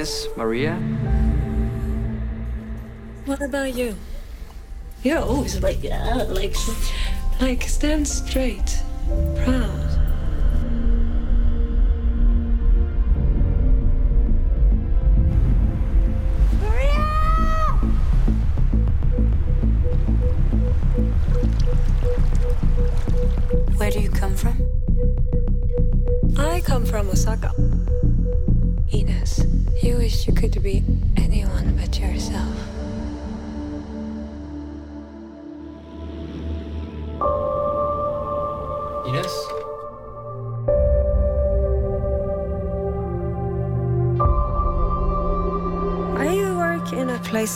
Ines, Maria. What about you? You're always like, uh, like, like stand straight, proud.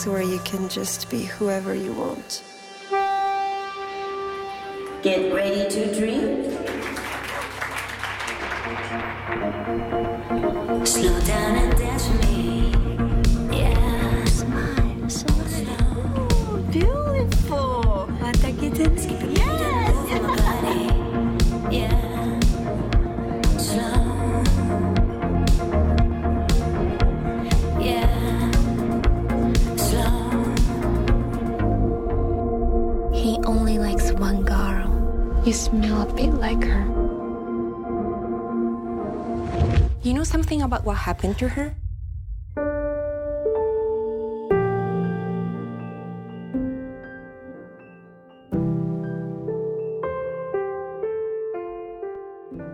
Where you can just be whoever you want. Get ready to dream. About what happened to her?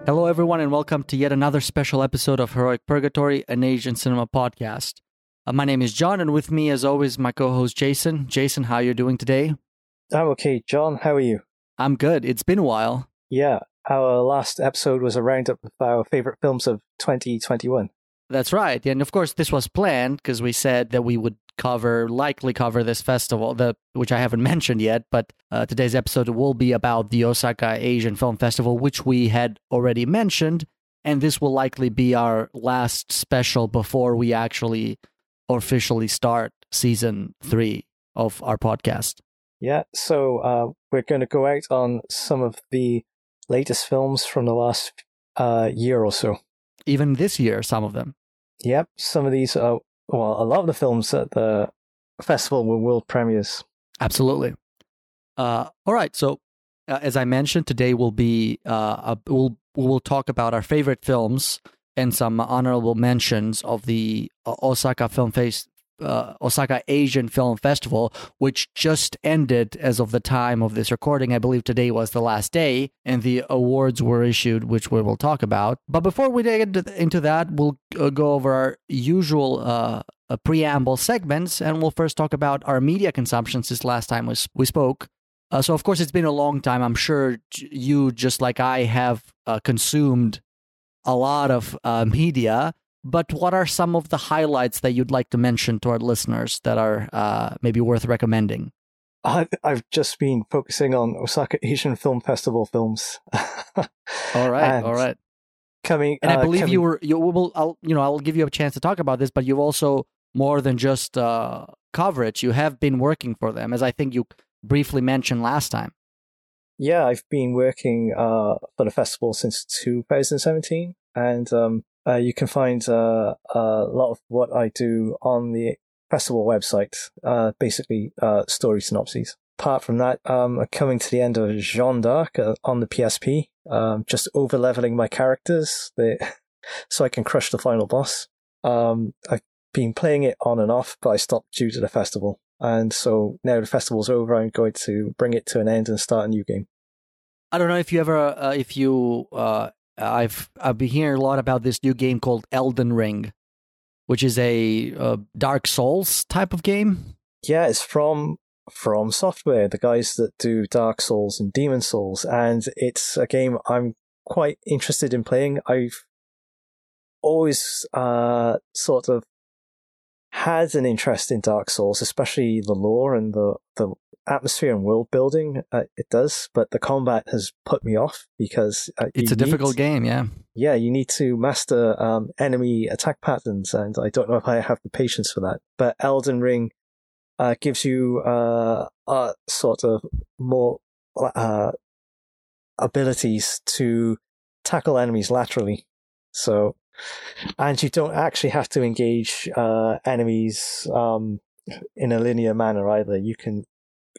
Hello, everyone, and welcome to yet another special episode of Heroic Purgatory, an Asian cinema podcast. Uh, my name is John, and with me, as always, my co-host Jason. Jason, how are you doing today? I'm okay. John, how are you? I'm good. It's been a while. Yeah, our last episode was a roundup of our favorite films of 2021. That's right, and of course, this was planned because we said that we would cover, likely cover this festival, the which I haven't mentioned yet. But uh, today's episode will be about the Osaka Asian Film Festival, which we had already mentioned, and this will likely be our last special before we actually officially start season three of our podcast. Yeah, so uh, we're going to go out on some of the latest films from the last uh, year or so. Even this year, some of them. Yep, some of these are, well, a lot of the films at the festival were world premieres. Absolutely. Uh, all right. So, uh, as I mentioned, today will be uh, a, we'll we'll talk about our favorite films and some honorable mentions of the uh, Osaka Film Face. Uh, Osaka Asian Film Festival, which just ended as of the time of this recording. I believe today was the last day, and the awards were issued, which we will talk about. But before we get into, that, we'll uh, go over our usual uh, uh, preamble segments, and we'll first talk about our media consumption since last time we, we spoke. Uh, so, of course, it's been a long time. I'm sure you, just like I, have uh, consumed a lot of media. But what are some of the highlights that you'd like to mention to our listeners that are uh, maybe worth recommending? I, I've just been focusing on Osaka Asian Film Festival films. All right, all right. Coming, And I uh, believe coming- you were you will I'll you know I'll give you a chance to talk about this, but you've also more than just uh, coverage. You have been working for them, as I think you briefly mentioned last time. Yeah, I've been working uh, for the festival since 2017, and um, uh, you can find uh, a lot of what I do on the festival website, uh, basically uh, story synopses. Apart from that, um, I'm coming to the end of Jeanne d'Arc uh, on the PSP, um, just over leveling my characters so I can crush the final boss. Um, I've been playing it on and off, but I stopped due to the festival. And so now the festival's over, I'm going to bring it to an end and start a new game. I don't know if you ever uh, if you uh, I've I've been hearing a lot about this new game called Elden Ring, which is a uh, Dark Souls type of game. Yeah, it's from FromSoftware, the guys that do Dark Souls and Demon's Souls, and it's a game I'm quite interested in playing. I've always uh, sort of had an interest in Dark Souls, especially the lore and the the atmosphere and world building. Uh, it does, but the combat has put me off because uh, It's a difficult game, yeah. yeah, you need to master um, enemy attack patterns, and I don't know if I have the patience for that. But Elden Ring uh, gives you uh, uh, sort of more uh, abilities to tackle enemies laterally. So and you don't actually have to engage uh, enemies um, in a linear manner either. You can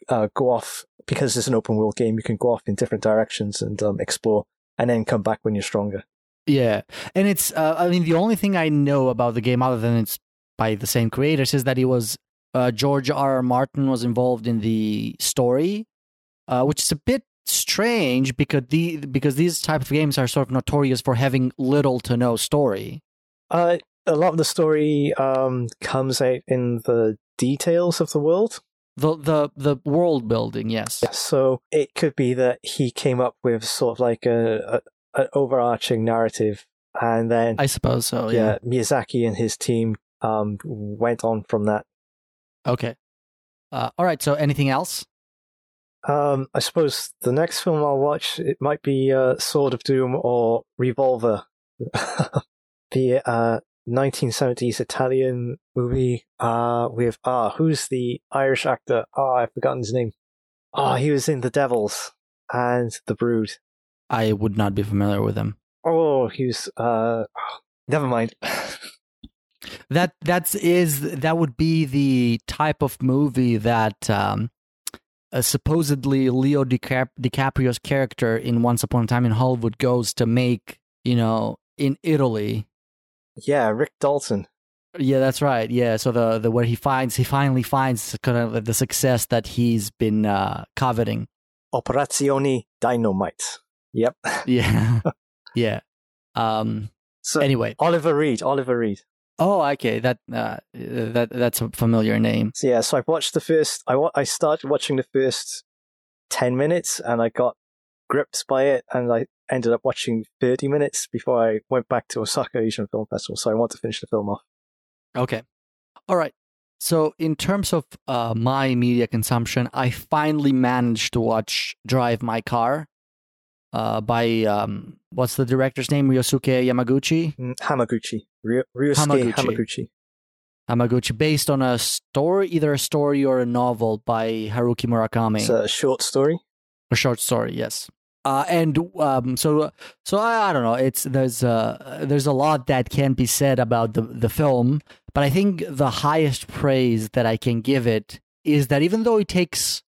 uh, go off because it's an open world game. You can go off in different directions and um, explore, and then come back when you're stronger. Yeah, and it's uh, I mean the only thing I know about the game other than it's by the same creators is that he was uh, George R. R. Martin was involved in the story, uh, which is a bit strange because the because these type of games are sort of notorious for having little to no story. Uh, a lot of the story um, comes out in the details of the world. The the the world building, yes. Yeah, so it could be that he came up with sort of like a, a an overarching narrative, and then I suppose so. Yeah. yeah, Miyazaki and his team um, went on from that. Okay. Uh, all right. So, anything else? Um, I suppose the next film I'll watch it might be uh, Sword of Doom or Revolver, the uh, 1970s Italian movie uh, with ah who's the Irish actor? Ah, I've forgotten his name. Ah, he was in The Devils and The Brood. I would not be familiar with him. Oh, he was. Uh, never mind. that that's is that would be the type of movie that um, uh, supposedly Leo DiCap- DiCaprio's character in Once Upon a Time in Hollywood goes to make, you know, in Italy. Yeah, Rick Dalton. Yeah, that's right. Yeah, so the the where he finds he finally finds kind of the success that he's been uh, coveting. Operazione Dynamite. Yep. Yeah. yeah. Um. So anyway, Oliver Reed. Oliver Reed. Oh, okay. That uh, that that's a familiar name. So yeah, so I watched the first. I I started watching the first ten minutes, and I got gripped by it, and I ended up watching thirty minutes before I went back to Osaka Asian Film Festival. So I want to finish the film off. Okay. All right. So in terms of uh, my media consumption, I finally managed to watch Drive My Car uh, by um, what's the director's name? Ryosuke Yamaguchi. Mm, Hamaguchi. Ryo- Ryosuke Hamaguchi. Hamaguchi. Hamaguchi, based on a story, either a story or a novel by Haruki Murakami. It's a short story. A short story, yes. Uh, and um, so, so I, I don't know. It's there's uh, there's a lot that can be said about the the film, but I think the highest praise that I can give it is that even though it takes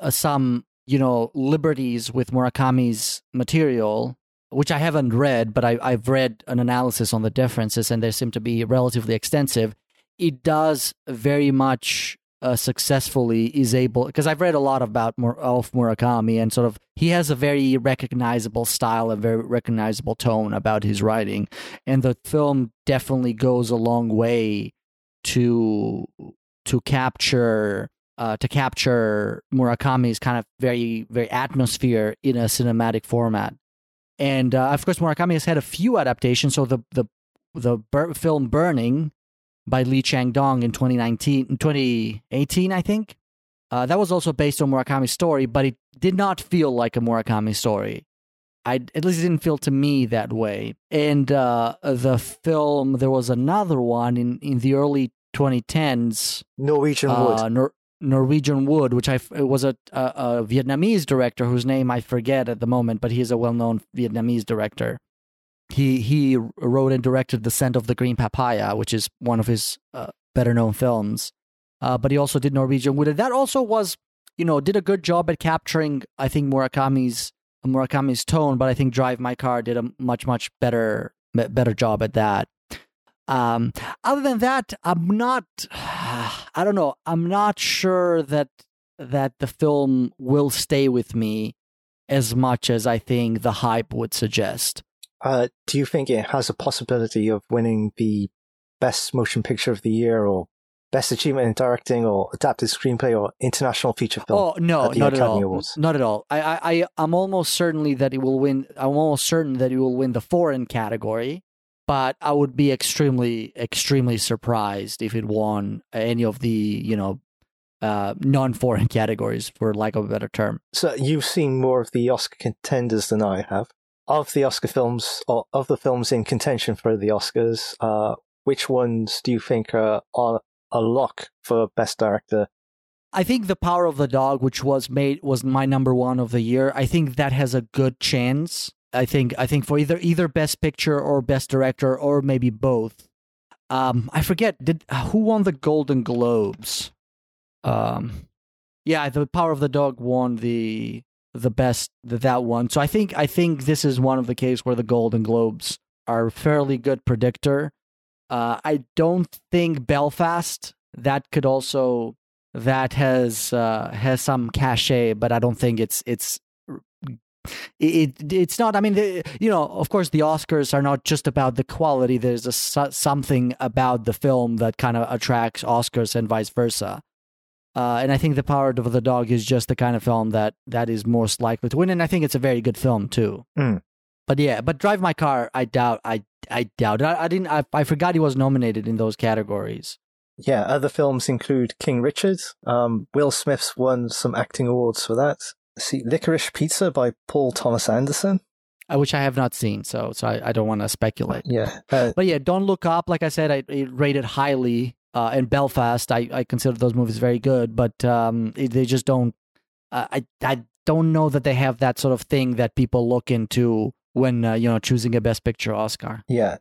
uh, some you know liberties with Murakami's material, which I haven't read, but I, I've read an analysis on the differences, and they seem to be relatively extensive. It does very much uh, successfully is able because I've read a lot about Mur- Murakami and sort of he has a very recognizable style, a very recognizable tone about his writing, and the film definitely goes a long way to to capture uh, to capture Murakami's kind of very very atmosphere in a cinematic format. And uh, of course, Murakami has had a few adaptations. So the the the bur- film Burning by Lee Chang Dong in 2019, 2018, I think. Uh, that was also based on Murakami's story, but it did not feel like a Murakami story. I at least it didn't feel to me that way. And uh, the film, there was another one in in the early 2010s, Norwegian uh, Wood. Nor- Norwegian Wood, which I was a, a a Vietnamese director whose name I forget at the moment, but he is a well-known Vietnamese director. He he wrote and directed The Scent of the Green Papaya, which is one of his uh, better-known films. Uh, but he also did Norwegian Wood, and that also was, you know, did a good job at capturing, I think, Murakami's Murakami's tone. But I think Drive My Car did a much much better better job at that. Um, other than that, I'm not. I don't know. I'm not sure that that the film will stay with me as much as I think the hype would suggest. Uh, do you think it has a possibility of winning the best motion picture of the year or best achievement in directing or adapted screenplay or international feature film? Oh no, at not at all. Awards? Not at all. I, I, I'm almost certainly that it will win. I'm almost certain that it will win the foreign category. But I would be extremely, extremely surprised if it won any of the, you know, uh, non-foreign categories, for lack of a better term. So you've seen more of the Oscar contenders than I have. Of the Oscar films, or of the films in contention for the Oscars, uh, which ones do you think are on a lock for Best Director? I think the Power of the Dog, which was made was my number one of the year. I think that has a good chance I think I think for either either best picture or best director or maybe both. Um, I forget did who won the Golden Globes. Um, yeah, the Power of the Dog won the the best the, that one. So I think I think this is one of the cases where the Golden Globes are a fairly good predictor. Uh, I don't think Belfast that could also that has uh, has some cachet, but I don't think it's it's it, it's not. I mean, the, you know, of course, the Oscars are not just about the quality. There's a something about the film that kind of attracts Oscars and vice versa. Uh, and I think The Power of the Dog is just the kind of film that that is most likely to win. And I think it's a very good film too. Mm. But yeah, but Drive My Car, I doubt. I I doubt. I, I didn't. I, I forgot he was nominated in those categories. Yeah, other films include King Richard. Um, Will Smith's won some acting awards for that. See, Licorice Pizza by Paul Thomas Anderson. Uh, which I have not seen, so so I, I don't want to speculate. Yeah, uh, but yeah, Don't Look Up. Like I said, I, I rated highly. Uh, and Belfast, I, I consider those movies very good, but um, they just don't. Uh, I I don't know that they have that sort of thing that people look into when uh, you know choosing a Best Picture Oscar. Yeah.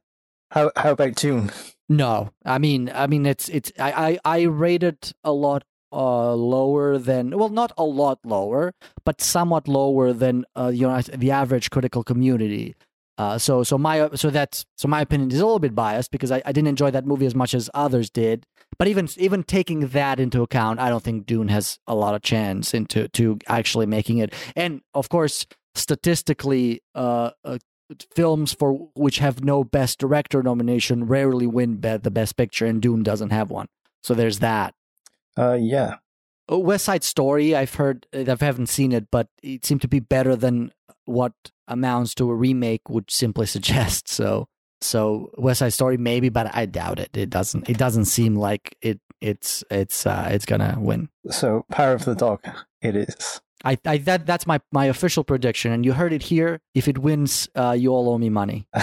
How how about Dune? No, I mean, I mean, it's it's I I, I rated a lot uh, lower than well, not a lot lower, but somewhat lower than uh, you know the average critical community. Uh, so so my so that's so my opinion is a little bit biased because I, I didn't enjoy that movie as much as others did. But even even taking that into account, I don't think Dune has a lot of chance into to actually making it. And of course, statistically, uh, uh films for which have no best director nomination rarely win the best picture, and Dune doesn't have one. So there's that. Uh, yeah. Uh, West Side Story, I've heard, uh, I haven't seen it, but it seemed to be better than what amounts to a remake would simply suggest. So, so West Side Story maybe, but I doubt it. It doesn't. It doesn't seem like it. It's it's uh, it's gonna win. So, Power of the Dog, it is. I, I that that's my my official prediction, and you heard it here. If it wins, uh, you all owe me money.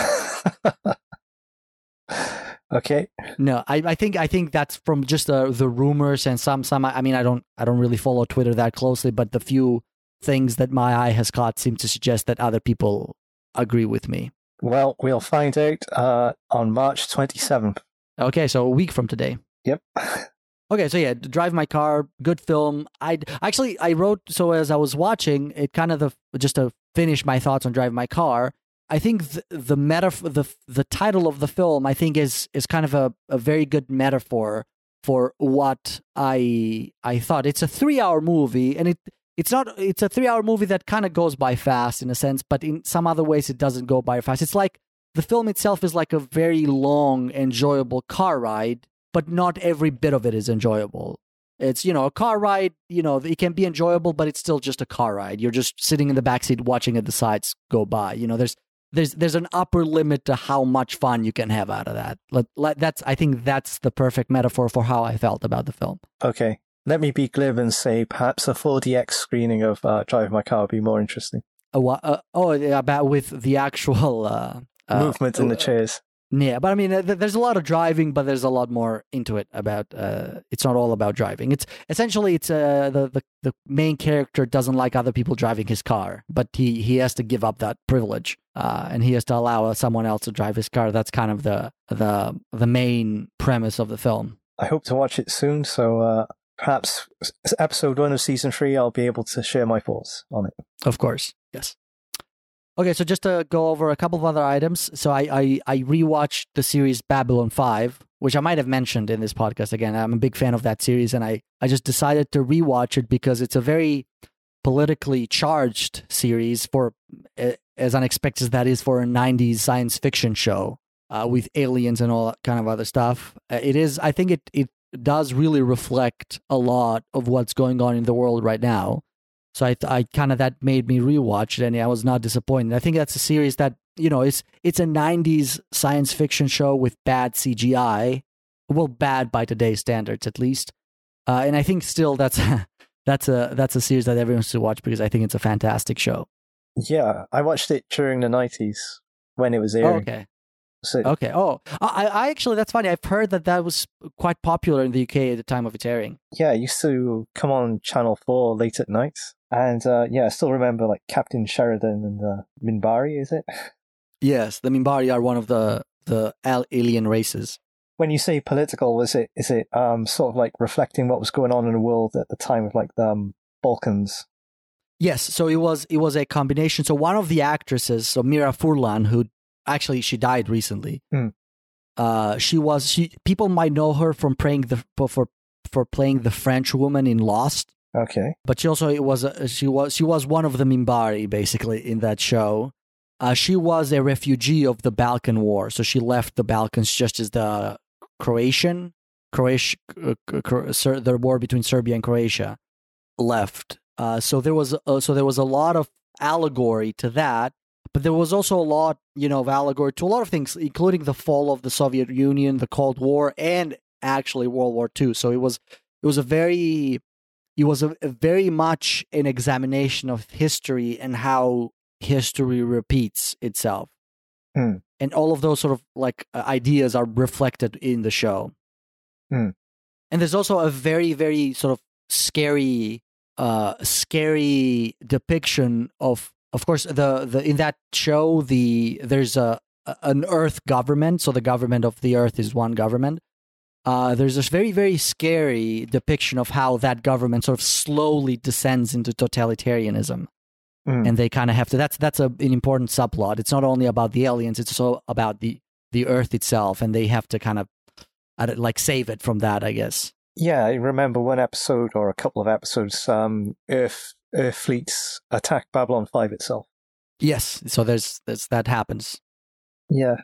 okay. No, I, I think I think that's from just the the rumors and some some. I mean, I don't I don't really follow Twitter that closely, but the few things that my eye has caught seem to suggest that other people agree with me. Well, we'll find out uh, on March twenty seventh. Okay, so a week from today. Yep. Okay, so yeah, Drive My Car, good film. I actually I wrote so as I was watching it, kind of the just to finish my thoughts on Drive My Car. I think the, the metaphor, the the title of the film, I think is is kind of a, a very good metaphor for what I I thought. It's a three hour movie, and it it's not it's a three hour movie that kind of goes by fast in a sense, but in some other ways it doesn't go by fast. It's like the film itself is like a very long, enjoyable car ride but not every bit of it is enjoyable. It's, you know, a car ride, you know, it can be enjoyable, but it's still just a car ride. You're just sitting in the back seat watching at the sides go by. You know, there's there's there's an upper limit to how much fun you can have out of that. Let, let, that's I think that's the perfect metaphor for how I felt about the film. Okay. Let me be glib and say perhaps a 4DX screening of uh, Drive My Car would be more interesting. Uh, uh, oh, about with the actual uh, uh movement in the chairs. Yeah, but I mean, there's a lot of driving, but there's a lot more into it. About uh, it's not all about driving. It's essentially it's uh, the, the the main character doesn't like other people driving his car, but he he has to give up that privilege, uh, and he has to allow someone else to drive his car. That's kind of the the the main premise of the film. I hope to watch it soon, so uh, perhaps episode one of season three, I'll be able to share my thoughts on it. Of course, yes. Okay, so just to go over a couple of other items. So I, I, I rewatched the series Babylon 5, which I might have mentioned in this podcast again. I'm a big fan of that series, and I, I just decided to rewatch it because it's a very politically charged series for as unexpected as that is for a 90s science fiction show uh, with aliens and all that kind of other stuff. Uh, it is, I think it, it does really reflect a lot of what's going on in the world right now. So I, I kind of that made me rewatch it, and I was not disappointed. I think that's a series that you know it's it's a '90s science fiction show with bad CGI, well, bad by today's standards at least. Uh, and I think still that's that's a that's a series that everyone should watch because I think it's a fantastic show. Yeah, I watched it during the '90s when it was airing. Oh, okay. So, Okay. Oh, I, I actually that's funny. I've heard that that was quite popular in the UK at the time of its airing. yeah, it used to come on Channel 4 late at night. And uh, yeah, I still remember like Captain Sheridan and the Minbari, is it? Yes, the Minbari are one of the the alien races. When you say political, is it is it um, sort of like reflecting what was going on in the world at the time of like the um, Balkans? Yes, so it was it was a combination. So one of the actresses, so Mira Furlan, who actually she died recently. Hmm. Uh, she was she people might know her from playing the for for playing the French woman in Lost, Okay. but she also it was a, she was she was one of the Minbari basically in that show. Uh, she was a refugee of the Balkan War, so she left the Balkans just as the Croatian Croatia uh, Cro- the war between Serbia and Croatia left. Uh, so there was uh, so there was a lot of allegory to that, but there was also a lot you know of allegory to a lot of things, including the fall of the Soviet Union, the Cold War, and actually World War II. So it was it was a very it was a, a very much an examination of history and how history repeats itself. Hmm. And all of those sort of like uh, ideas are reflected in the show. Hmm. And there's also a very, very sort of scary, uh, scary depiction of, of course, the, the in that show, the there's a an Earth government. So the government of the Earth is one government. Uh, there's this very, very scary depiction of how that government sort of slowly descends into totalitarianism Mm. and they kind of have to that's that's a, an important subplot it's not only about the aliens it's also about the the earth itself and they have to kind of like save it from that i guess Yeah, I remember one episode or a couple of episodes. Um, Earth Earth fleets attack Babylon Five itself. yes so there's there's that happens Yeah.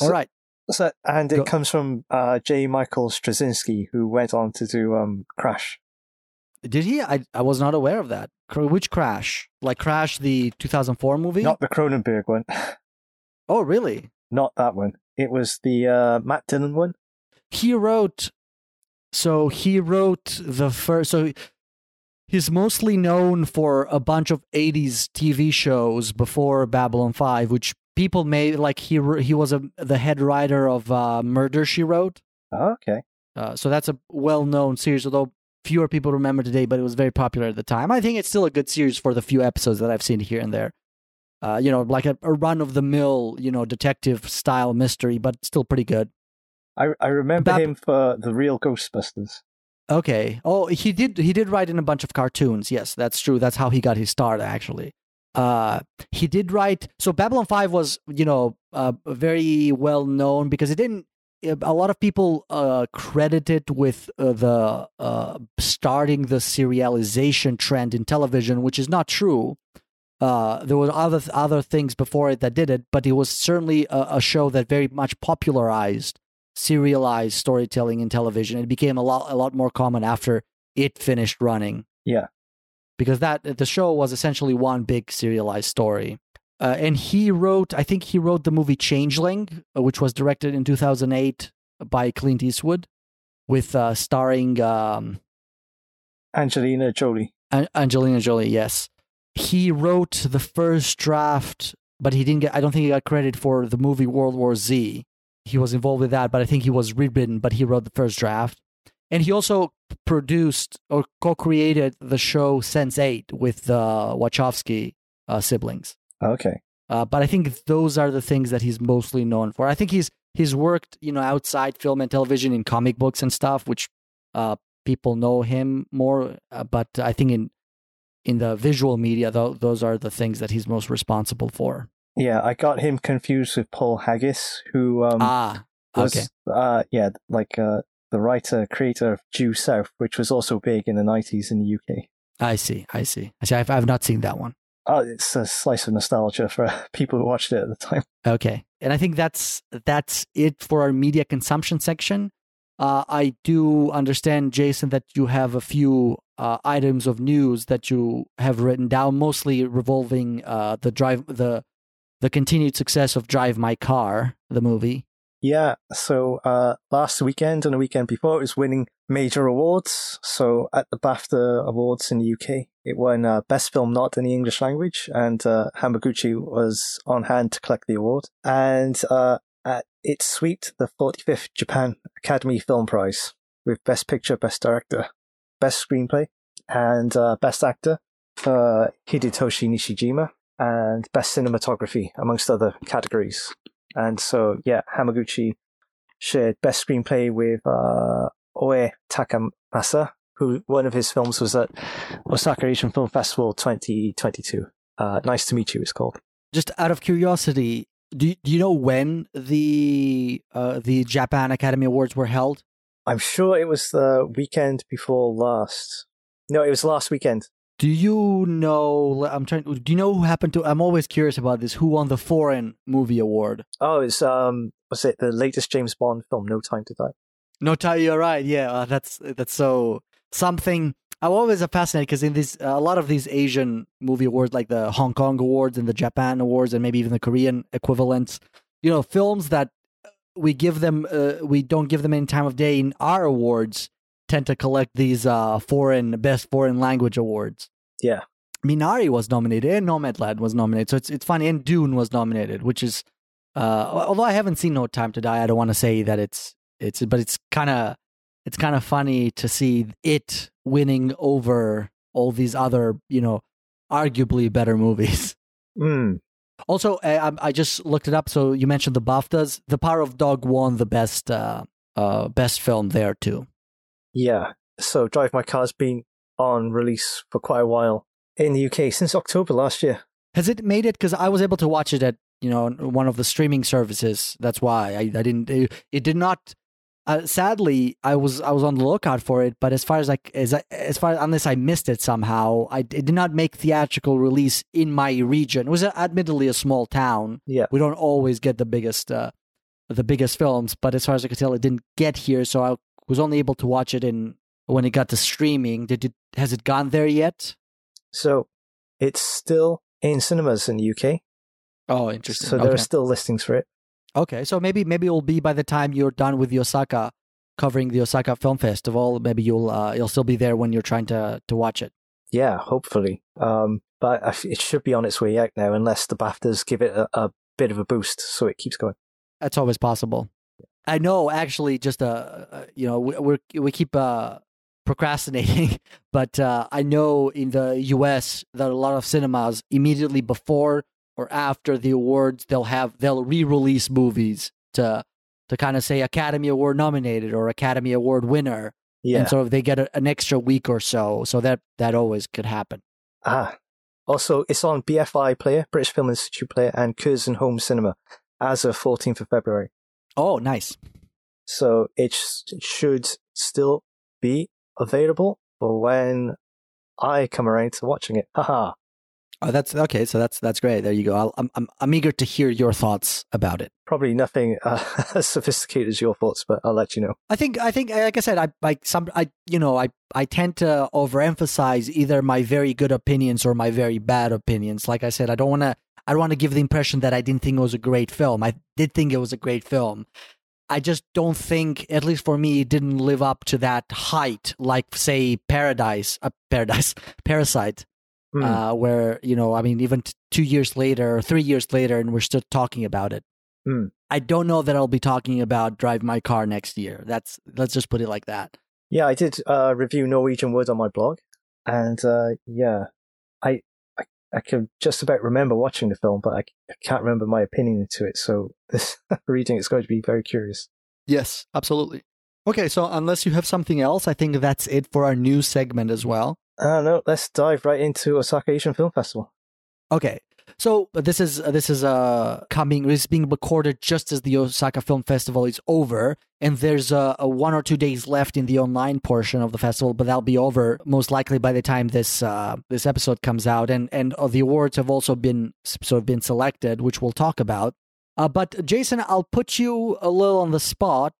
all right So, and it Go- comes from uh, J. Michael Straczynski, who went on to do um, Crash. did he i i was not aware of that which crash like crash the 2004 movie Not the Cronenberg one. oh really Not that one. It was the uh, Matt Dillon one. he wrote so he wrote the first so he's mostly known for a bunch of 80s tv shows before babylon 5 which people may like he he was a, the head writer of uh, murder she wrote Oh, okay. uh, so that's a well-known series although fewer people remember today but it was very popular at the time i think it's still a good series for the few episodes that i've seen here and there uh, you know like a, a run-of-the-mill you know detective style mystery but still pretty good I I remember Bab- him for the real Ghostbusters. Okay. Oh, he did. He did write in a bunch of cartoons. Yes, that's true. That's how he got his start. Actually, uh, he did write. So Babylon Five was, you know, uh, very well known because it didn't. A lot of people uh, credit it with uh, the uh, starting the serialization trend in television, which is not true. Uh, there were other other things before it that did it, but it was certainly a, a show that very much popularized serialized storytelling in television. It became a lot a lot more common after it finished running. Yeah. Because that the show was essentially one big serialized story. Uh, and he wrote, I think he wrote the movie Changeling, uh, which was directed in 2008 by Clint Eastwood, with uh, starring um, Angelina Jolie. An- Angelina Jolie. Yes, he wrote the first draft, but he didn't get. I don't think he got credit for the movie World War Z. He was involved with that, but I think he was rewritten. But he wrote the first draft, and he also produced or co-created the show Sense Eight with the Wachowski uh, siblings. Okay. Uh, but I think those are the things that he's mostly known for. I think he's he's worked, you know, outside film and television in comic books and stuff, which uh, people know him more. Uh, but I think in in the visual media, though, those are the things that he's most responsible for. Yeah, I got him confused with Paul Haggis, who um, ah, was uh, yeah, like uh, the writer creator of Due South, which was also big in the nineties in the UK. I see. I see. I see. I've, I've not seen that one. Oh, it's a slice of nostalgia for people who watched it at the time. Okay, and I think that's that's it for our media consumption section. Uh, I do understand, Jason, that you have a few uh, items of news that you have written down, mostly revolving uh, the drive the the continued success of Drive My Car, the movie. Yeah, so uh, last weekend and the weekend before, it was winning major awards. So at the BAFTA Awards in the UK, it won uh, Best Film Not in the English Language, and uh, Hamaguchi was on hand to collect the award. And uh, it swept the 45th Japan Academy Film Prize with Best Picture, Best Director, Best Screenplay, and uh, Best Actor for Hidetoshi Nishijima, and Best Cinematography, amongst other categories. And so, yeah, Hamaguchi shared best screenplay with uh, Oe Takamasa, who one of his films was at Osaka Asian Film Festival 2022. Uh, nice to meet you, it's called. Just out of curiosity, do you, do you know when the uh, the Japan Academy Awards were held? I'm sure it was the weekend before last. No, it was last weekend. Do you know? I'm trying. Do you know who happened to? I'm always curious about this. Who won the foreign movie award? Oh, it's um, was it the latest James Bond film, No Time to Die? No time. You're right. Yeah, uh, that's that's so something. I'm always fascinated because in this, uh, a lot of these Asian movie awards, like the Hong Kong awards and the Japan awards, and maybe even the Korean equivalents, you know, films that we give them, uh, we don't give them any time of day in our awards tend to collect these uh, foreign best foreign language awards. Yeah. Minari was nominated and Nomadland was nominated. So it's it's funny and Dune was nominated, which is uh, although I haven't seen No Time to Die, I don't want to say that it's it's but it's kind of it's kind of funny to see it winning over all these other, you know, arguably better movies. Mm. Also, I, I just looked it up. So you mentioned the BAFTAs. The Power of Dog won the best uh, uh, best film there too. Yeah. So Drive My Car's been on release for quite a while in the UK since October last year. Has it made it? Because I was able to watch it at you know one of the streaming services. That's why I, I didn't. It, it did not. Uh, sadly, I was I was on the lookout for it, but as far as like as as far unless I missed it somehow, I it did not make theatrical release in my region. It was admittedly a small town. Yeah, we don't always get the biggest uh, the biggest films, but as far as I could tell, it didn't get here. So I was only able to watch it in when it got to streaming. Did it has it gone there yet? So it's still in cinemas in the UK. Oh, interesting. So there okay. are still listings for it. Okay, so maybe maybe it'll be by the time you're done with the Osaka covering the Osaka Film Festival. Maybe you'll uh, you'll still be there when you're trying to to watch it. Yeah, hopefully. Um, but it should be on its way out now, unless the BAFTAs give it a, a bit of a boost, so it keeps going. That's always possible. I know, actually, just uh, uh you know, we we we keep uh procrastinating, but uh, I know in the U.S. that a lot of cinemas immediately before or after the awards they'll have they'll re-release movies to to kind of say Academy Award nominated or Academy Award winner. Yeah. And so they get a, an extra week or so. So that that always could happen. Ah. Also, it's on BFI Player, British Film Institute Player, and Curzon Home Cinema as of 14th of February. Oh, nice. So it, sh- should still be available for when I come around to watching it. Haha. Oh, that's okay. So that's that's great. There you go. i am I'm I'm eager to hear your thoughts about it. Probably nothing uh, as sophisticated as your thoughts, but I'll let you know. I think I think like I said, I like some I you know I I tend to overemphasize either my very good opinions or my very bad opinions. Like I said, I don't want to I don't want to give the impression that I didn't think it was a great film. I did think it was a great film. I just don't think, at least for me, it didn't live up to that height, like say Paradise, uh, Paradise, Parasite, mm. uh, where you know, I mean, even t- two years later or three years later, and we're still talking about it. Mm. I don't know that I'll be talking about Drive My Car next year. That's let's just put it like that. Yeah, I did uh, review Norwegian Wood on my blog, and uh, yeah, I I can just about remember watching the film, but I, I can't remember my opinion to it. So this reading is going to be very curious. Yes, absolutely. Okay, so unless you have something else, I think that's it for our new segment as well. Uh, no, let's dive right into Osaka Asian Film Festival. Okay, so this is this is uh coming. Is being recorded just as the Osaka Film Festival is over, and there's a, a, one or two days left in the online portion of the festival, but that'll be over most likely by the time this uh, this episode comes out. And and uh, the awards have also been sort of been selected, which we'll talk about. Uh, but Jason, I'll put you a little on the spot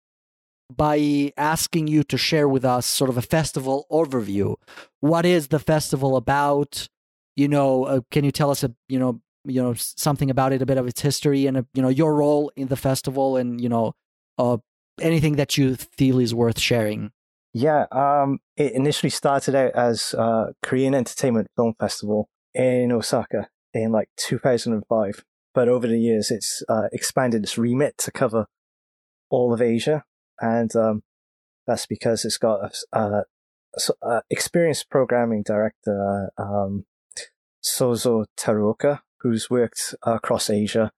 by asking you to share with us sort of a festival overview. What is the festival about? You know, uh, can you tell us a you know you know something about it, a bit of its history, and a, you know your role in the festival, and you know uh, anything that you feel is worth sharing. Yeah, um, it initially started out as a Korean Entertainment Film Festival in Osaka in like 2005. But over the years, it's uh, expanded its remit to cover all of Asia. And um, that's because it's got a, a, a experienced programming director, um, Sozo Teruoka, who's worked across Asia,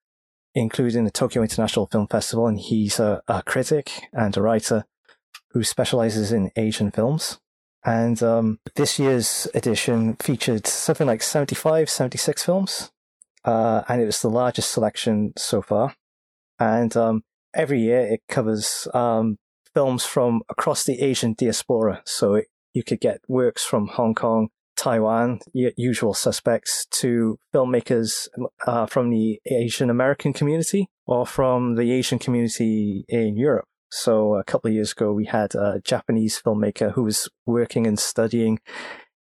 including the Tokyo International Film Festival. And he's a, a critic and a writer who specializes in Asian films. And um, this year's edition featured something like 75, 76 films. Uh, and it was the largest selection so far. And um, every year it covers um, films from across the Asian diaspora. So it, you could get works from Hong Kong, Taiwan, usual suspects, to filmmakers uh, from the Asian American community or from the Asian community in Europe. So a couple of years ago, we had a Japanese filmmaker who was working and studying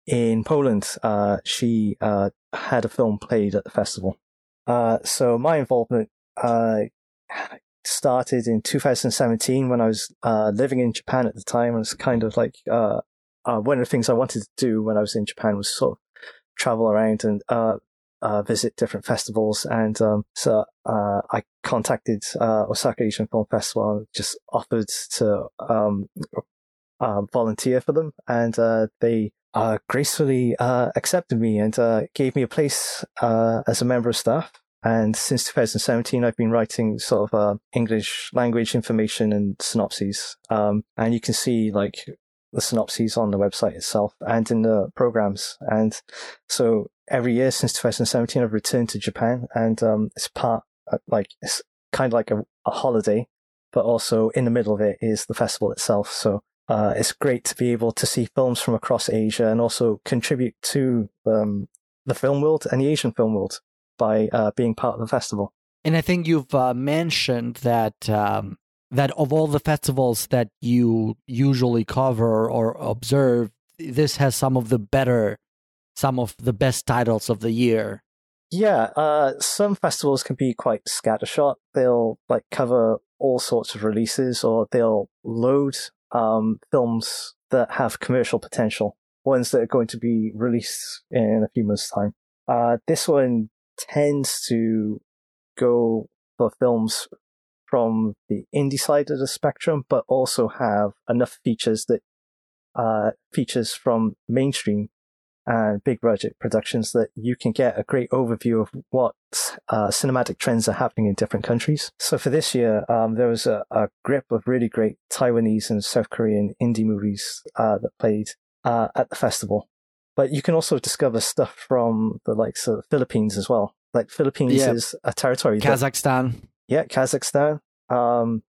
in Poland. Uh, she uh, had a film played at the festival. Uh, so my involvement uh, started in 2017 when I was uh, living in Japan at the time. It was kind of like uh, one of the things I wanted to do when I was in Japan was sort of travel around and uh, visit different festivals. And um, so uh, I contacted uh, Osaka Asian Film Festival and just offered to um, uh, volunteer for them. And uh, they uh, gracefully accepted me and gave me a place as a member of staff. And since 2017, I've been writing sort of English language information and synopses. Um, and you can see like the synopses on the website itself and in the programs. And so every year since 2017, I've returned to Japan, and um, it's part uh, like it's kind of like a, a, holiday, but also in the middle of it is the festival itself. So uh, it's great to be able to see films from across Asia and also contribute to um, the film world and the Asian film world by uh, being part of the festival. And I think you've uh, mentioned that um, that of all the festivals that you usually cover or observe, this has some of the better some of the best titles of the year. Yeah, uh, some festivals can be quite scattershot. They'll like cover all sorts of releases, or they'll load um, films that have commercial potential, ones that are going to be released in a few months' time. Uh, this one tends to go for films from the indie side of the spectrum, but also have enough features that uh, features from mainstream and big budget productions that you can get a great overview of what uh, cinematic trends are happening in different countries. So for this year, um, there was a, a, grip of really great Taiwanese and South Korean indie movies uh, that played uh, at the festival. But you can also discover stuff from the likes of Philippines as well. Like Philippines yeah. is a territory. Kazakhstan. That, yeah, Kazakhstan. Um,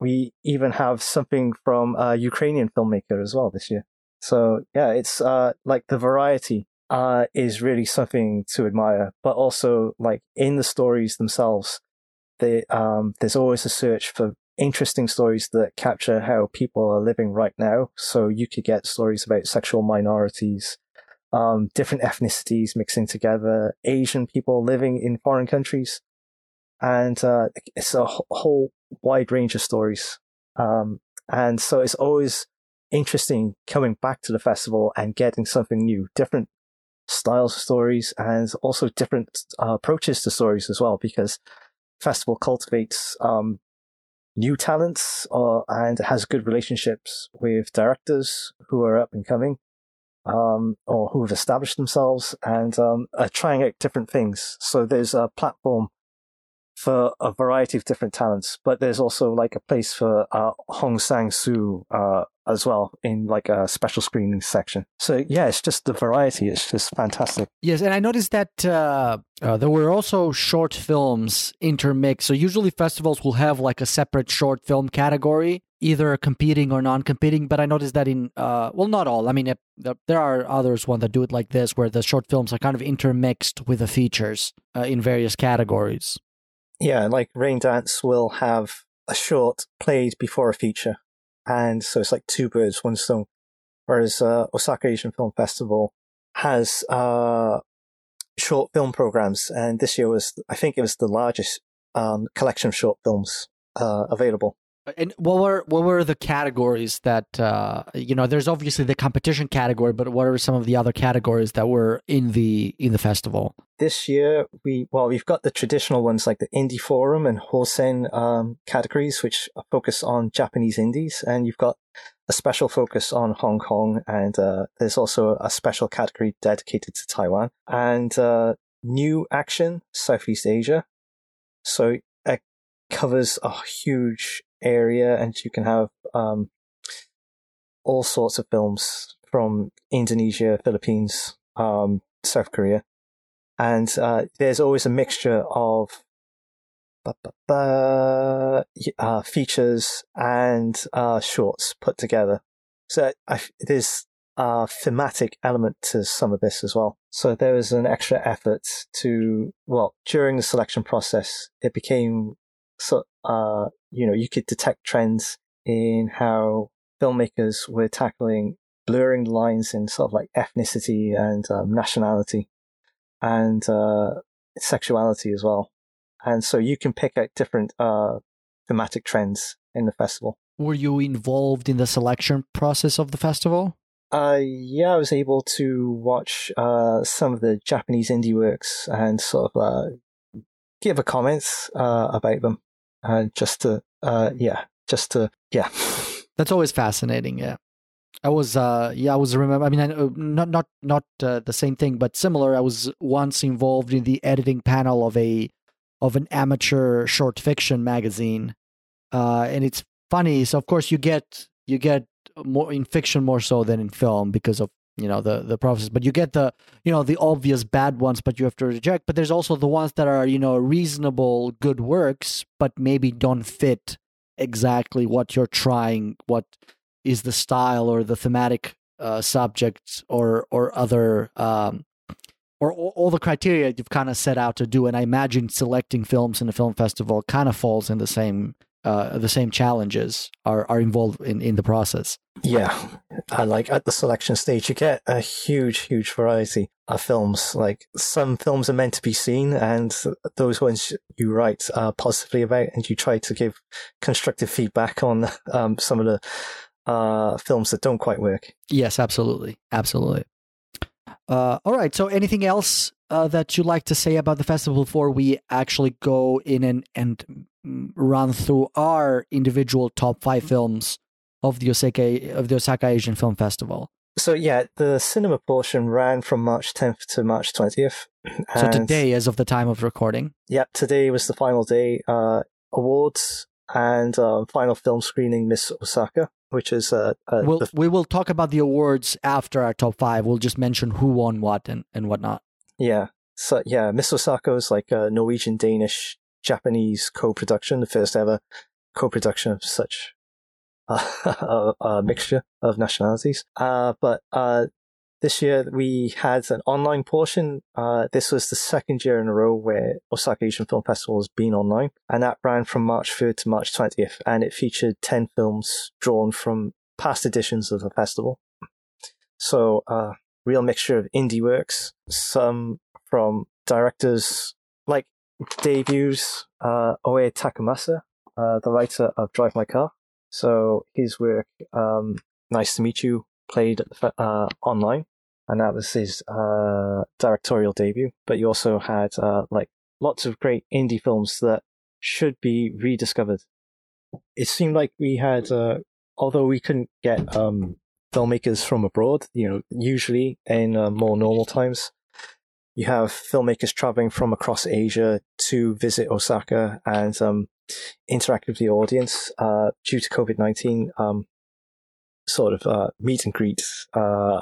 we even have something from a Ukrainian filmmaker as well this year. So yeah, it's uh, like the variety uh, is really something to admire, but also like in the stories themselves, they, um, there's always a search for interesting stories that capture how people are living right now. So you could get stories about sexual minorities, um, different ethnicities mixing together, Asian people living in foreign countries. And, uh, it's a whole wide range of stories. Um, and so it's always interesting coming back to the festival and getting something new, different styles of stories and also different uh, approaches to stories as well, because festival cultivates um, new talents uh, and has good relationships with directors who are up and coming um, or who have established themselves and um, are trying out different things. So there's a platform for a variety of different talents, but there's also like a place for uh, Hong Sang Soo uh, as well in like a special screening section. So yeah, it's just the variety. It's just fantastic. Yes, and I noticed that uh, uh, there were also short films intermixed. So usually festivals will have like a separate short film category, either competing or non-competing. But I noticed that in uh, well, not all. I mean, it, there are others one that do it like this, where the short films are kind of intermixed with the features uh, in various categories. Yeah, like Raindance will have a short played before a feature. And so it's like two birds, one stone. Whereas uh, Osaka Asian Film Festival has uh, short film programs. And this year was, I think it was the largest um, collection of short films uh, available. And what were what were the categories that uh, you know? There's obviously the competition category, but what are some of the other categories that were in the in the festival? This year, we well, we've got the traditional ones like the Indie Forum and Hosen um, categories, which focus on Japanese indies, and you've got a special focus on Hong Kong, and uh, there's also a special category dedicated to Taiwan and uh, New Action Southeast Asia. So it covers a huge area, and you can have um, all sorts of films from Indonesia, Philippines, um, South Korea, and uh, there's always a mixture of uh, features and uh, shorts put together. So I, there's a thematic element to some of this as well. So there was an extra effort to, well, during the selection process, it became so, uh, you know, you could detect trends in how filmmakers were tackling blurring lines in sort of like ethnicity and um, nationality and uh, sexuality as well. And so you can pick out different uh, thematic trends in the festival. Were you involved in the selection process of the festival? Uh, yeah, I was able to watch uh, some of the Japanese indie works and sort of uh, give a comments uh, about them and just to uh yeah just to yeah. That's always fascinating yeah. I was uh yeah i was remember i mean I, not not not uh, the same thing but similar i was once involved in the editing panel of a of an amateur short fiction magazine uh and it's funny so of course you get you get more in fiction more so than in film because of you know the the process but you get the you know the obvious bad ones but you have to reject. But there's also the ones that are you know reasonable good works but maybe don't fit exactly what you're trying what is the style or the thematic uh, subject or or other um, or all the criteria you've kind of set out to do. And i imagine selecting films in a film festival kind of falls in the same uh, the same challenges are, are involved in, in the process. Yeah, I like at the selection stage, you get a huge, huge variety of films. Like some films are meant to be seen, and those ones you write uh, positively about, and you try to give constructive feedback on um, some of the uh, films that don't quite work. Yes, absolutely, absolutely. Uh, all right. So, anything else uh, that you'd like to say about the festival before we actually go in and and run through our individual top five films of the Osaka of the Osaka Asian Film Festival? So yeah, the cinema portion ran from March 10th to March 20th. So today, as of the time of recording. Yeah, today was the final day. Uh, awards and uh, final film screening, Miss Osaka which is uh, uh we'll, the... we will talk about the awards after our top five. We'll just mention who won what and, and whatnot. Yeah. So yeah, Miss Osaka is like a Norwegian Danish Japanese co-production, the first ever co-production of such uh, a, a, mixture of nationalities. Uh, but uh, this year we had an online portion. Uh, this was the second year in a row where Osaka Asian Film Festival has been online, and that ran from March 3rd to March 20th, and it featured 10 films drawn from past editions of the festival. So, uh, real mixture of indie works, some from directors like debuts, uh, Oe Takamasa, uh, the writer of Drive My Car. So his work, um, Nice to Meet You, played uh, online, and that was his uh, directorial debut. But you also had uh, like lots of great indie films that should be rediscovered. It seemed like we had, uh, although we couldn't get um, filmmakers from abroad, you know, usually in uh, more normal times, you have filmmakers traveling from across Asia to visit Osaka and um, interact with the audience. Uh, due to COVID 19, um, sort of uh, meet and greet uh,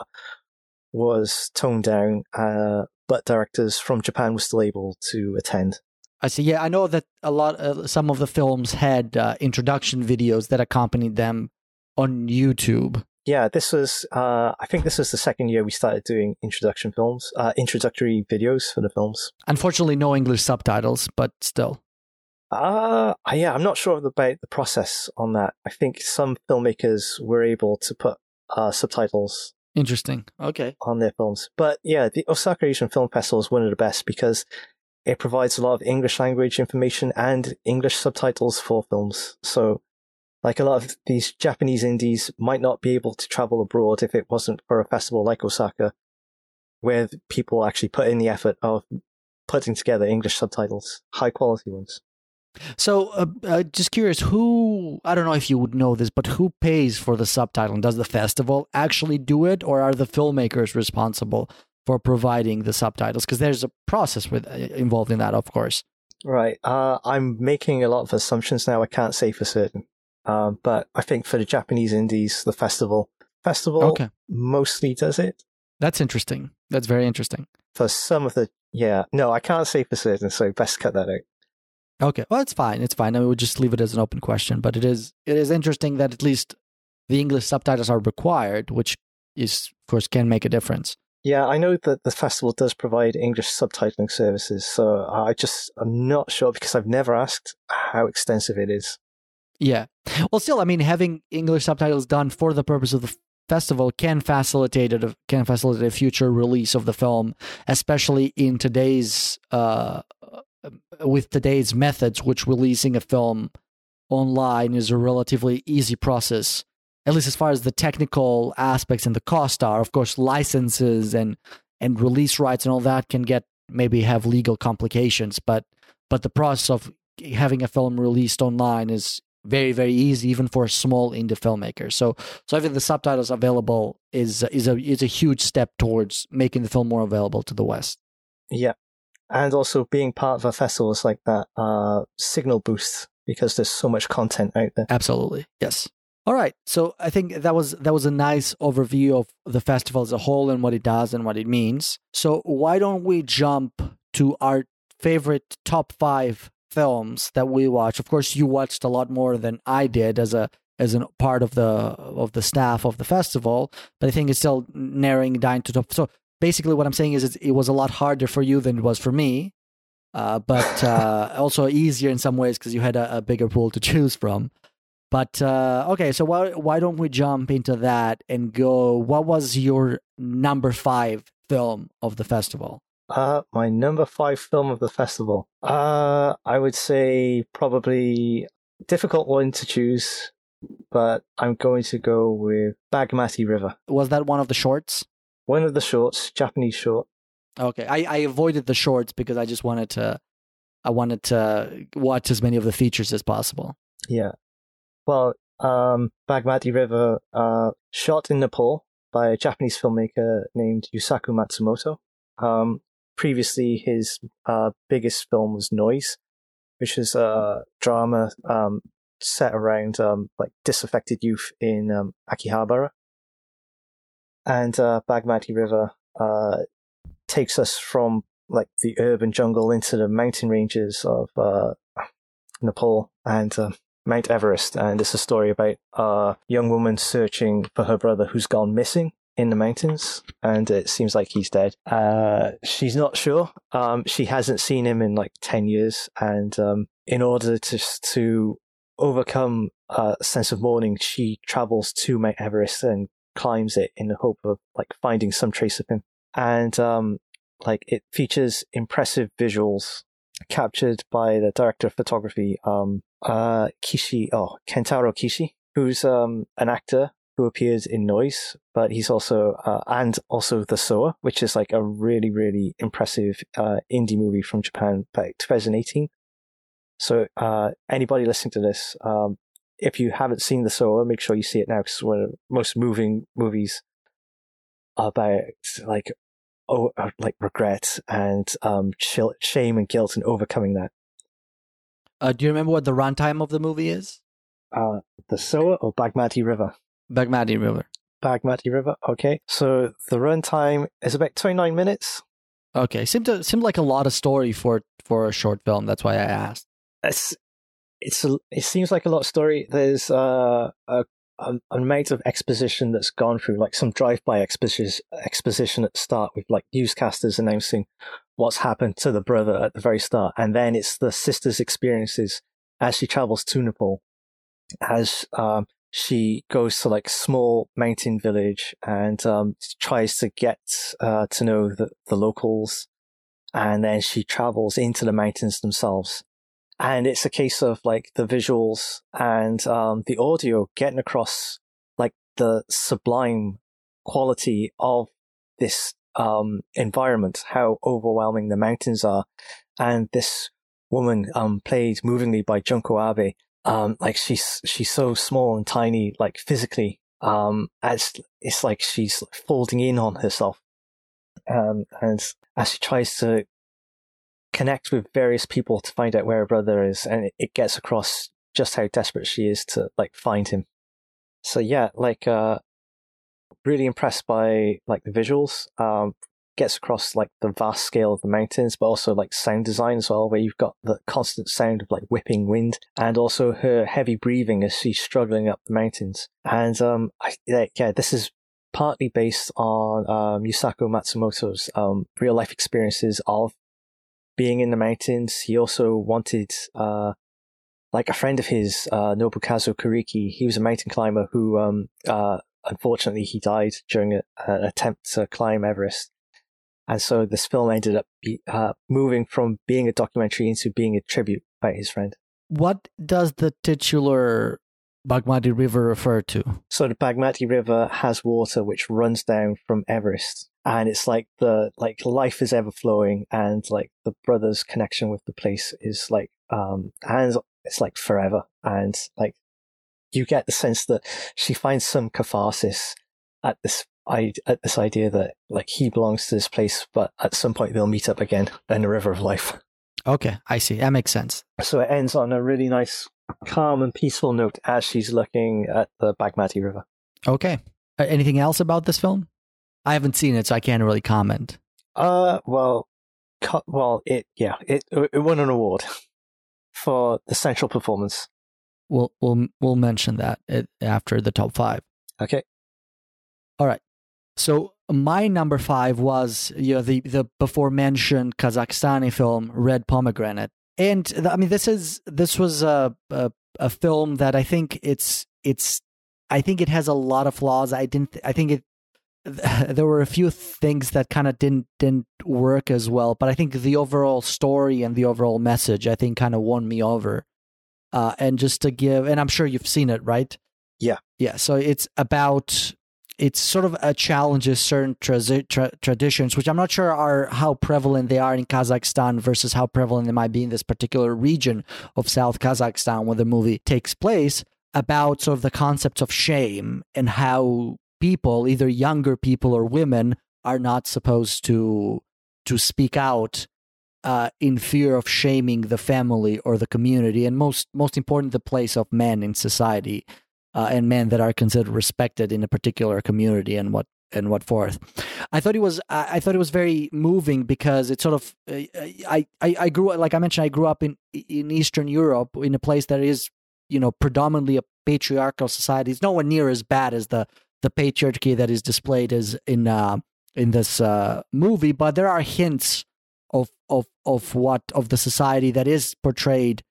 was toned down, uh, but directors from Japan were still able to attend. I see. Yeah, I know that a lot. Uh, some of the films had uh, introduction videos that accompanied them on YouTube. Yeah, this was. Uh, I think this was the second year we started doing introduction films, introductory videos for the films. Unfortunately, no English subtitles, but still. Uh, yeah, I'm not sure about the process on that. I think some filmmakers were able to put uh, subtitles. Interesting. Okay. On their films. But yeah, the Osaka Asian Film Festival is one of the best because it provides a lot of English language information and English subtitles for films. So, Like a lot of these Japanese indies might not be able to travel abroad if it wasn't for a festival like Osaka, where people actually put in the effort of putting together English subtitles, high quality ones. So, uh, uh, just curious, who, I don't know if you would know this, but who pays for the subtitle? And does the festival actually do it, or are the filmmakers responsible for providing the subtitles? Because there's a process with uh, involved in that, of course. Right. Uh, I'm making a lot of assumptions now. I can't say for certain. Um, but I think for the Japanese indies, the festival, festival Okay. mostly does it. That's interesting. That's very interesting. For some of the, yeah, no, I can't say for certain, so best cut that out. Okay, well, it's fine. It's fine. I mean, we'll just leave it as an open question. But it is it is interesting that at least the English subtitles are required, which is of course can make a difference. Yeah, I know that the festival does provide English subtitling services, so I just, I'm not sure because I've never asked how extensive it is. Yeah. Well, still, I mean, having English subtitles done for the purpose of the festival can facilitate it. Can facilitate a future release of the film, especially in today's uh, with today's methods, which releasing a film online is a relatively easy process. At least as far as the technical aspects and the cost are. Of course, licenses and and release rights and all that can get maybe have legal complications, but but the process of having a film released online is very very easy even for a small indie filmmaker. So so having the subtitles available is is a is a huge step towards making the film more available to the west. Yeah. And also being part of a festival is like that, uh, signal boost because there's so much content out there. absolutely. Yes. All right. So i think that was that was a nice overview of the festival as a whole and what it does and what it means. So why don't we jump to our favorite top five films that we watch of course you watched a lot more than i did as a as a part of the of the staff of the festival but i think it's still narrowing down to top so basically what i'm saying is it's, it was a lot harder for you than it was for me uh, but uh, also easier in some ways because you had a, a bigger pool to choose from but uh, okay, so why why don't we jump into that and go? What was your number five film of the festival? Uh, my number five film of the festival. Uh, I would say probably difficult one to choose, but I'm going to go with Bagmati River. Was that one of the shorts? One of the shorts, Japanese short. Okay, I, I avoided the shorts because I just wanted to I wanted to watch as many of the features as possible. Yeah. Well, um, Bagmati River, uh, shot in Nepal by a Japanese filmmaker named Yusaku Matsumoto. Um, previously, his uh, biggest film was Noise, which is a drama um, set around um, like disaffected youth in um, Akihabara. And uh, Bagmati River uh, takes us from like the urban jungle into the mountain ranges of uh, Nepal and uh, Mount Everest. And it's a story about a young woman searching for her brother who's gone missing in the mountains, and it seems like he's dead. Uh, she's not sure. Um, she hasn't seen him in like 10 years. And um, in order to, to overcome a sense of mourning, she travels to Mount Everest and climbs it in the hope of like finding some trace of him. And um, like it features impressive visuals captured by the director of photography, um, uh, Kishi, oh, Kentaro Kishi, who's um, an actor who appears in Noise, but he's also, uh, and also The Sower, which is like a really, really impressive uh, indie movie from Japan back 2018. So, uh, anybody listening to this, um, if you haven't seen The Sower, make sure you see it now because it's one of the most moving movies about like oh, like regret and um, sh- shame and guilt and overcoming that. Uh, do you remember what the runtime of the movie is? Uh, the Sower or Bagmati River? Bagmati River. Bagmati River. Okay, so the runtime is about twenty nine minutes. Okay, seemed to seemed like a lot of story for for a short film. That's why I asked. It's it's a, it seems like a lot of story. There's uh, a an amount of exposition that's gone through, like some drive-by exposition exposition at the start with like newscasters announcing what's happened to the brother at the very start, and then it's the sister's experiences as she travels to Nepal, as um, she goes to like small mountain village and um, tries to get uh, to know the, the locals, and then she travels into the mountains themselves, and it's a case of like the visuals and um, the audio getting across like the sublime quality of this um, environment, how overwhelming the mountains are, and this woman um, played movingly by Junko Abe. Um, like she's she's so small and tiny, like physically. Um, as it's like she's folding in on herself, um, and as she tries to connect with various people to find out where her brother is, and it, it gets across just how desperate she is to like find him. So yeah, like uh, really impressed by like the visuals. Um, gets across like the vast scale of the mountains, but also like sound design as well, where you've got the constant sound of like whipping wind and also her heavy breathing as she's struggling up the mountains. And um, I, yeah, this is partly based on um, Yusaku Matsumoto's um, real life experiences of being in the mountains. He also wanted, uh, like a friend of his, uh, Nobukazu Kuriki, he was a mountain climber who, um, uh, unfortunately he died during an attempt to climb Everest. And so this film ended up be, uh, moving from being a documentary into being a tribute by his friend. What does the titular Bagmati River refer to? So the Bagmati River has water which runs down from Everest. And it's like the like life is ever flowing and like the brother's connection with the place is like um and it's like forever. And like you get the sense that she finds some catharsis at this I at this idea that like he belongs to this place, but at some point they'll meet up again in the river of life. Okay, I see. That makes sense. So it ends on a really nice, calm and peaceful note as she's looking at the Bagmati River. Okay. Uh, anything else about this film? I haven't seen it, so I can't really comment. Uh, well, co- well, it yeah, it it won an award for the central performance. We'll we'll we'll mention that after the top five. Okay. So my number five was you know the the before mentioned Kazakhstani film Red Pomegranate, and the, I mean this is this was a, a a film that I think it's it's I think it has a lot of flaws. I didn't I think it there were a few things that kind of didn't didn't work as well, but I think the overall story and the overall message I think kind of won me over. Uh, and just to give, and I'm sure you've seen it, right? Yeah, yeah. So it's about it's sort of a challenges certain tra- tra- traditions, which I'm not sure are how prevalent they are in Kazakhstan versus how prevalent they might be in this particular region of South Kazakhstan where the movie takes place. About sort of the concepts of shame and how people, either younger people or women, are not supposed to to speak out uh, in fear of shaming the family or the community, and most most important, the place of men in society uh, and men that are considered respected in a particular community and what and what forth. I thought it was I thought it was very moving because it sort of uh, I, I I grew like I mentioned I grew up in in Eastern Europe in a place that is you know predominantly a patriarchal society. It's nowhere near as bad as the the patriarchy that is displayed as in uh, in this uh, movie, but there are hints of of of what of the society that is portrayed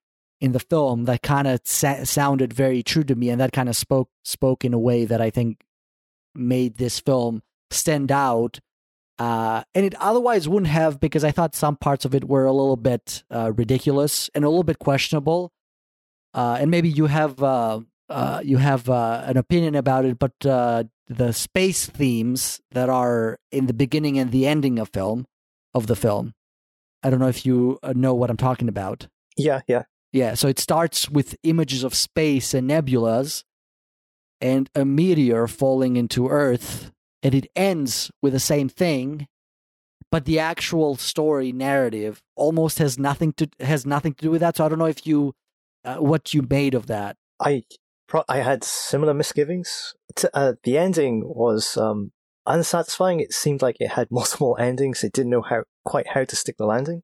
in the film that kind of sa- sounded very true to me and that kind of spoke spoke in a way that I think made this film stand out uh, and it otherwise wouldn't have because I thought some parts of it were a little bit uh, ridiculous and a little bit questionable. Uh, and maybe you have uh, uh, you have uh, an opinion about it, but the space themes that are in the beginning and the ending of film of the film, I don't know if you know what I'm talking about. Yeah, yeah. Yeah, so it starts with images of space and nebulas and a meteor falling into Earth, and it ends with the same thing, but the actual story narrative almost has nothing to has nothing to do with that. So I don't know if you uh, what you made of that. I I had similar misgivings. Uh, the ending was um, unsatisfying. It seemed like it had multiple endings. It didn't know how quite how to stick the landing.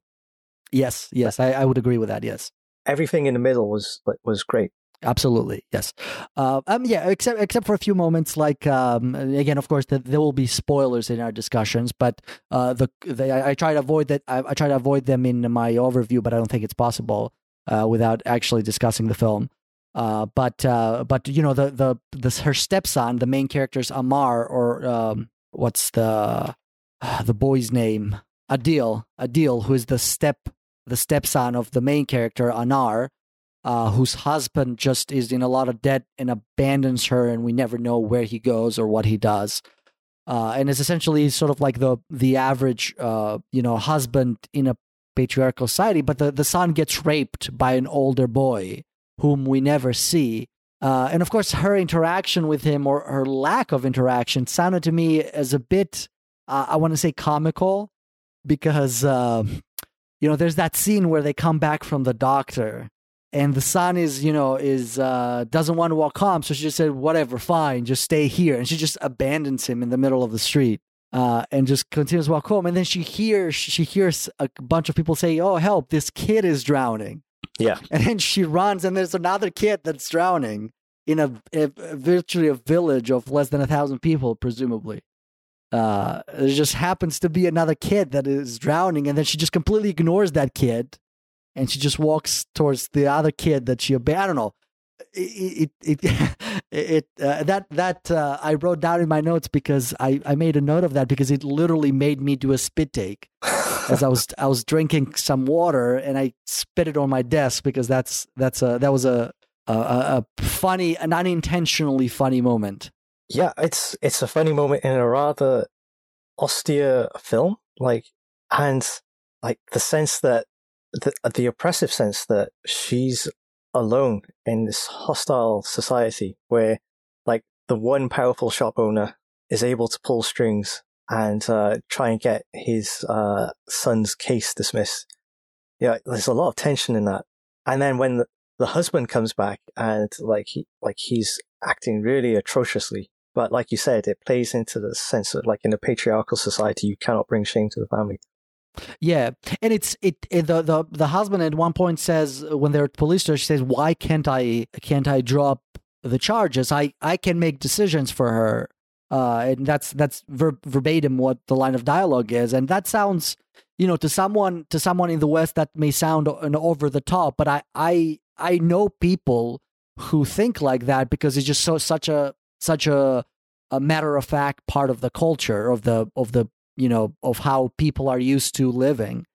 Yes, yes, I, I would agree with that. Yes everything in the middle was was great. Absolutely, yes. Uh, um, yeah, except except for a few moments, like um, again, of course, the, there will be spoilers in our discussions, but uh, the, I, I, try to avoid that. I, I, try to avoid them in my overview, but I don't think it's possible uh, without actually discussing the film. Uh, but uh, but you know the the the her stepson, the main character's Anar, or um, what's the the boy's name? Adil, Adil, who is the step the stepson of the main character Anar, uh, whose husband just is in a lot of debt and abandons her, and we never know where he goes or what he does. Uh, and it's essentially sort of like the the average, uh, you know, husband in a patriarchal society. But the, the son gets raped by an older boy whom we never see. Uh, and of course, her interaction with him or her lack of interaction sounded to me as a bit, uh, I want to say, comical because, uh, you know, there's that scene where they come back from the doctor and the son is you know is uh doesn't want to walk home. So she just said whatever fine just stay here. And she just abandons him in the middle of the street uh and just continues to walk home. And then she hears she hears a bunch of people say oh help this kid is drowning. Yeah. and then she runs and there's another kid that's drowning in a, a virtually a village of less than a thousand people presumably uh there just happens to be another kid that is drowning and then she just completely ignores that kid and she just walks towards the other kid that she abandoned. I don't know. It it it, it uh, that that uh, I wrote down in my notes because I I made a note of that because it literally made me do a spit take as I was I was drinking some water and I spit it on my desk because that's that's a that was a a, a funny an unintentionally funny moment. Yeah, it's it's a funny moment in a rather austere film, like, and like the sense that the the oppressive sense that she's alone in this hostile society where, like, the one powerful shop owner is able to pull strings and uh, try and get his uh, son's case dismissed. Yeah, there's a lot of tension in that. And then when the, the husband comes back and like he like he's acting really atrociously, but like you said, it plays into the sense that like in a patriarchal society, you cannot bring shame to the family. Yeah, and it's it, it, the the the husband at one point says when they're at police station, she says, "Why can't I can't I drop the charges? I I can make decisions for her." Uh, and that's that's ver- verbatim what the line of dialogue is, and that sounds, you know, to someone to someone in the West that may sound an over the top, but I I I know people who think like that because it's just so such a such a a matter of fact part of the culture of the of the you know of how people are used to living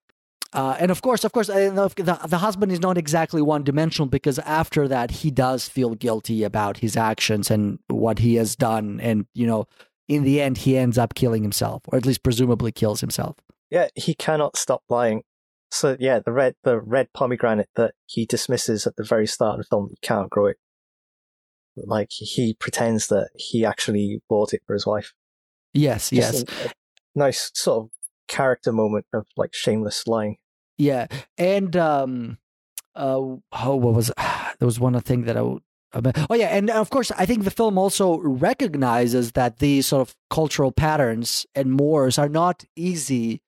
uh, and of course of course the, the husband is not exactly one dimensional because after that he does feel guilty about his actions and what he has done and you know in the end he ends up killing himself or at least presumably kills himself Yeah, he cannot stop lying. So yeah, the red the red pomegranate that he dismisses at the very start of the film, he can't grow it. Like he pretends that he actually bought it for his wife. yes yes Just a nice sort of character moment of like shameless lying. Yeah, and um, uh, oh, what was there was one other thing that I would. Oh yeah, and of course, I think the film also recognizes that these sort of cultural patterns and mores are not easy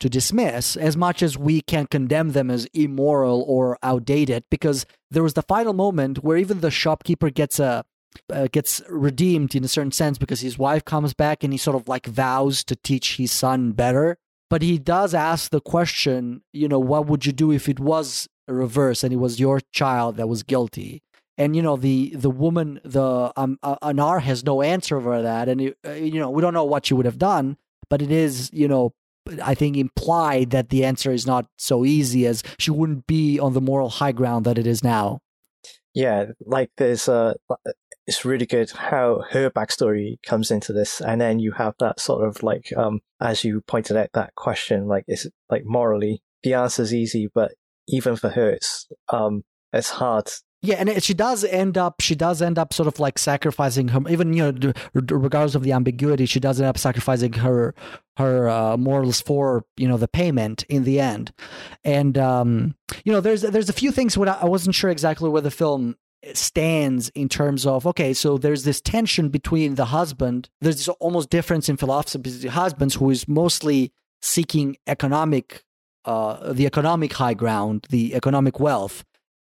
to dismiss as much as we can condemn them as immoral or outdated. Because there was the final moment where even the shopkeeper gets a uh, gets redeemed in a certain sense because his wife comes back and he sort of like vows to teach his son better. But he does ask the question, you know, what would you do if it was a reverse and it was your child that was guilty? And you know the the woman, the um, uh, Anar has no answer for that, and it, uh, you know we don't know what she would have done, but it is you know I think implied that the answer is not so easy as she wouldn't be on the moral high ground that it is now. Yeah, like there's uh it's really good how her backstory comes into this and then you have that sort of like um as you pointed out that question like is it like morally the answer's easy but even for her it's um it's hard Yeah, and she does end up. She does end up sort of like sacrificing her, even you know, regardless of the ambiguity, she does end up sacrificing her her uh, morals for you know the payment in the end. And um, you know, there's there's a few things where I wasn't sure exactly where the film stands in terms of okay, so there's this tension between the husband. There's this almost difference in philosophy. between The husband who is mostly seeking economic, uh, the economic high ground, the economic wealth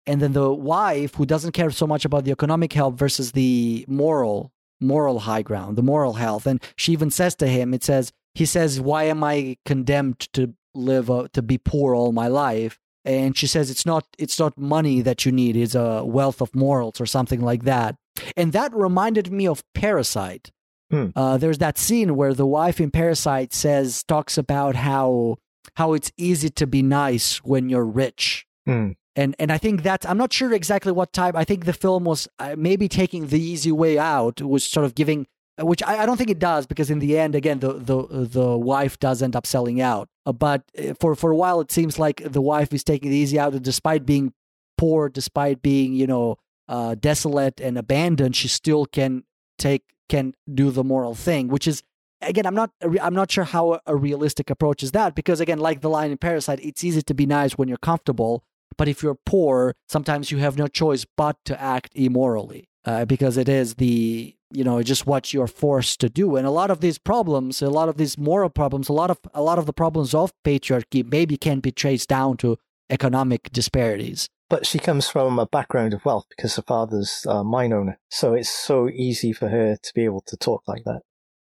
and then the wife who doesn't care so much about the economic help versus the moral moral high ground the moral health and she even says to him it says he says why am i condemned to live uh, to be poor all my life and she says it's not it's not money that you need it's a wealth of morals or something like that and that reminded me of parasite Hmm. uh, there's that scene where the wife in parasite says talks about how how it's easy to be nice when you're rich. Hmm. And and I think that I'm not sure exactly what type. I think the film was uh, maybe taking the easy way out, was sort of giving, uh, which I, I don't think it does because in the end, again, the the the wife does end up selling out. Uh, but for for a while, it seems like the wife is taking the easy out, despite being poor, despite being you know uh, desolate and abandoned, she still can take can do the moral thing, which is again I'm not I'm not sure how a realistic approach is that because again, like the line in Parasite, it's easy to be nice when you're comfortable, but if you're poor, sometimes you have no choice but to act immorally uh, because it is the you know just what you're forced to do and a lot of these problems a lot of these moral problems a lot of a lot of the problems of patriarchy maybe can be traced down to economic disparities But she comes from a background of wealth because her father's a mine owner. So it's so easy for her to be able to talk like that.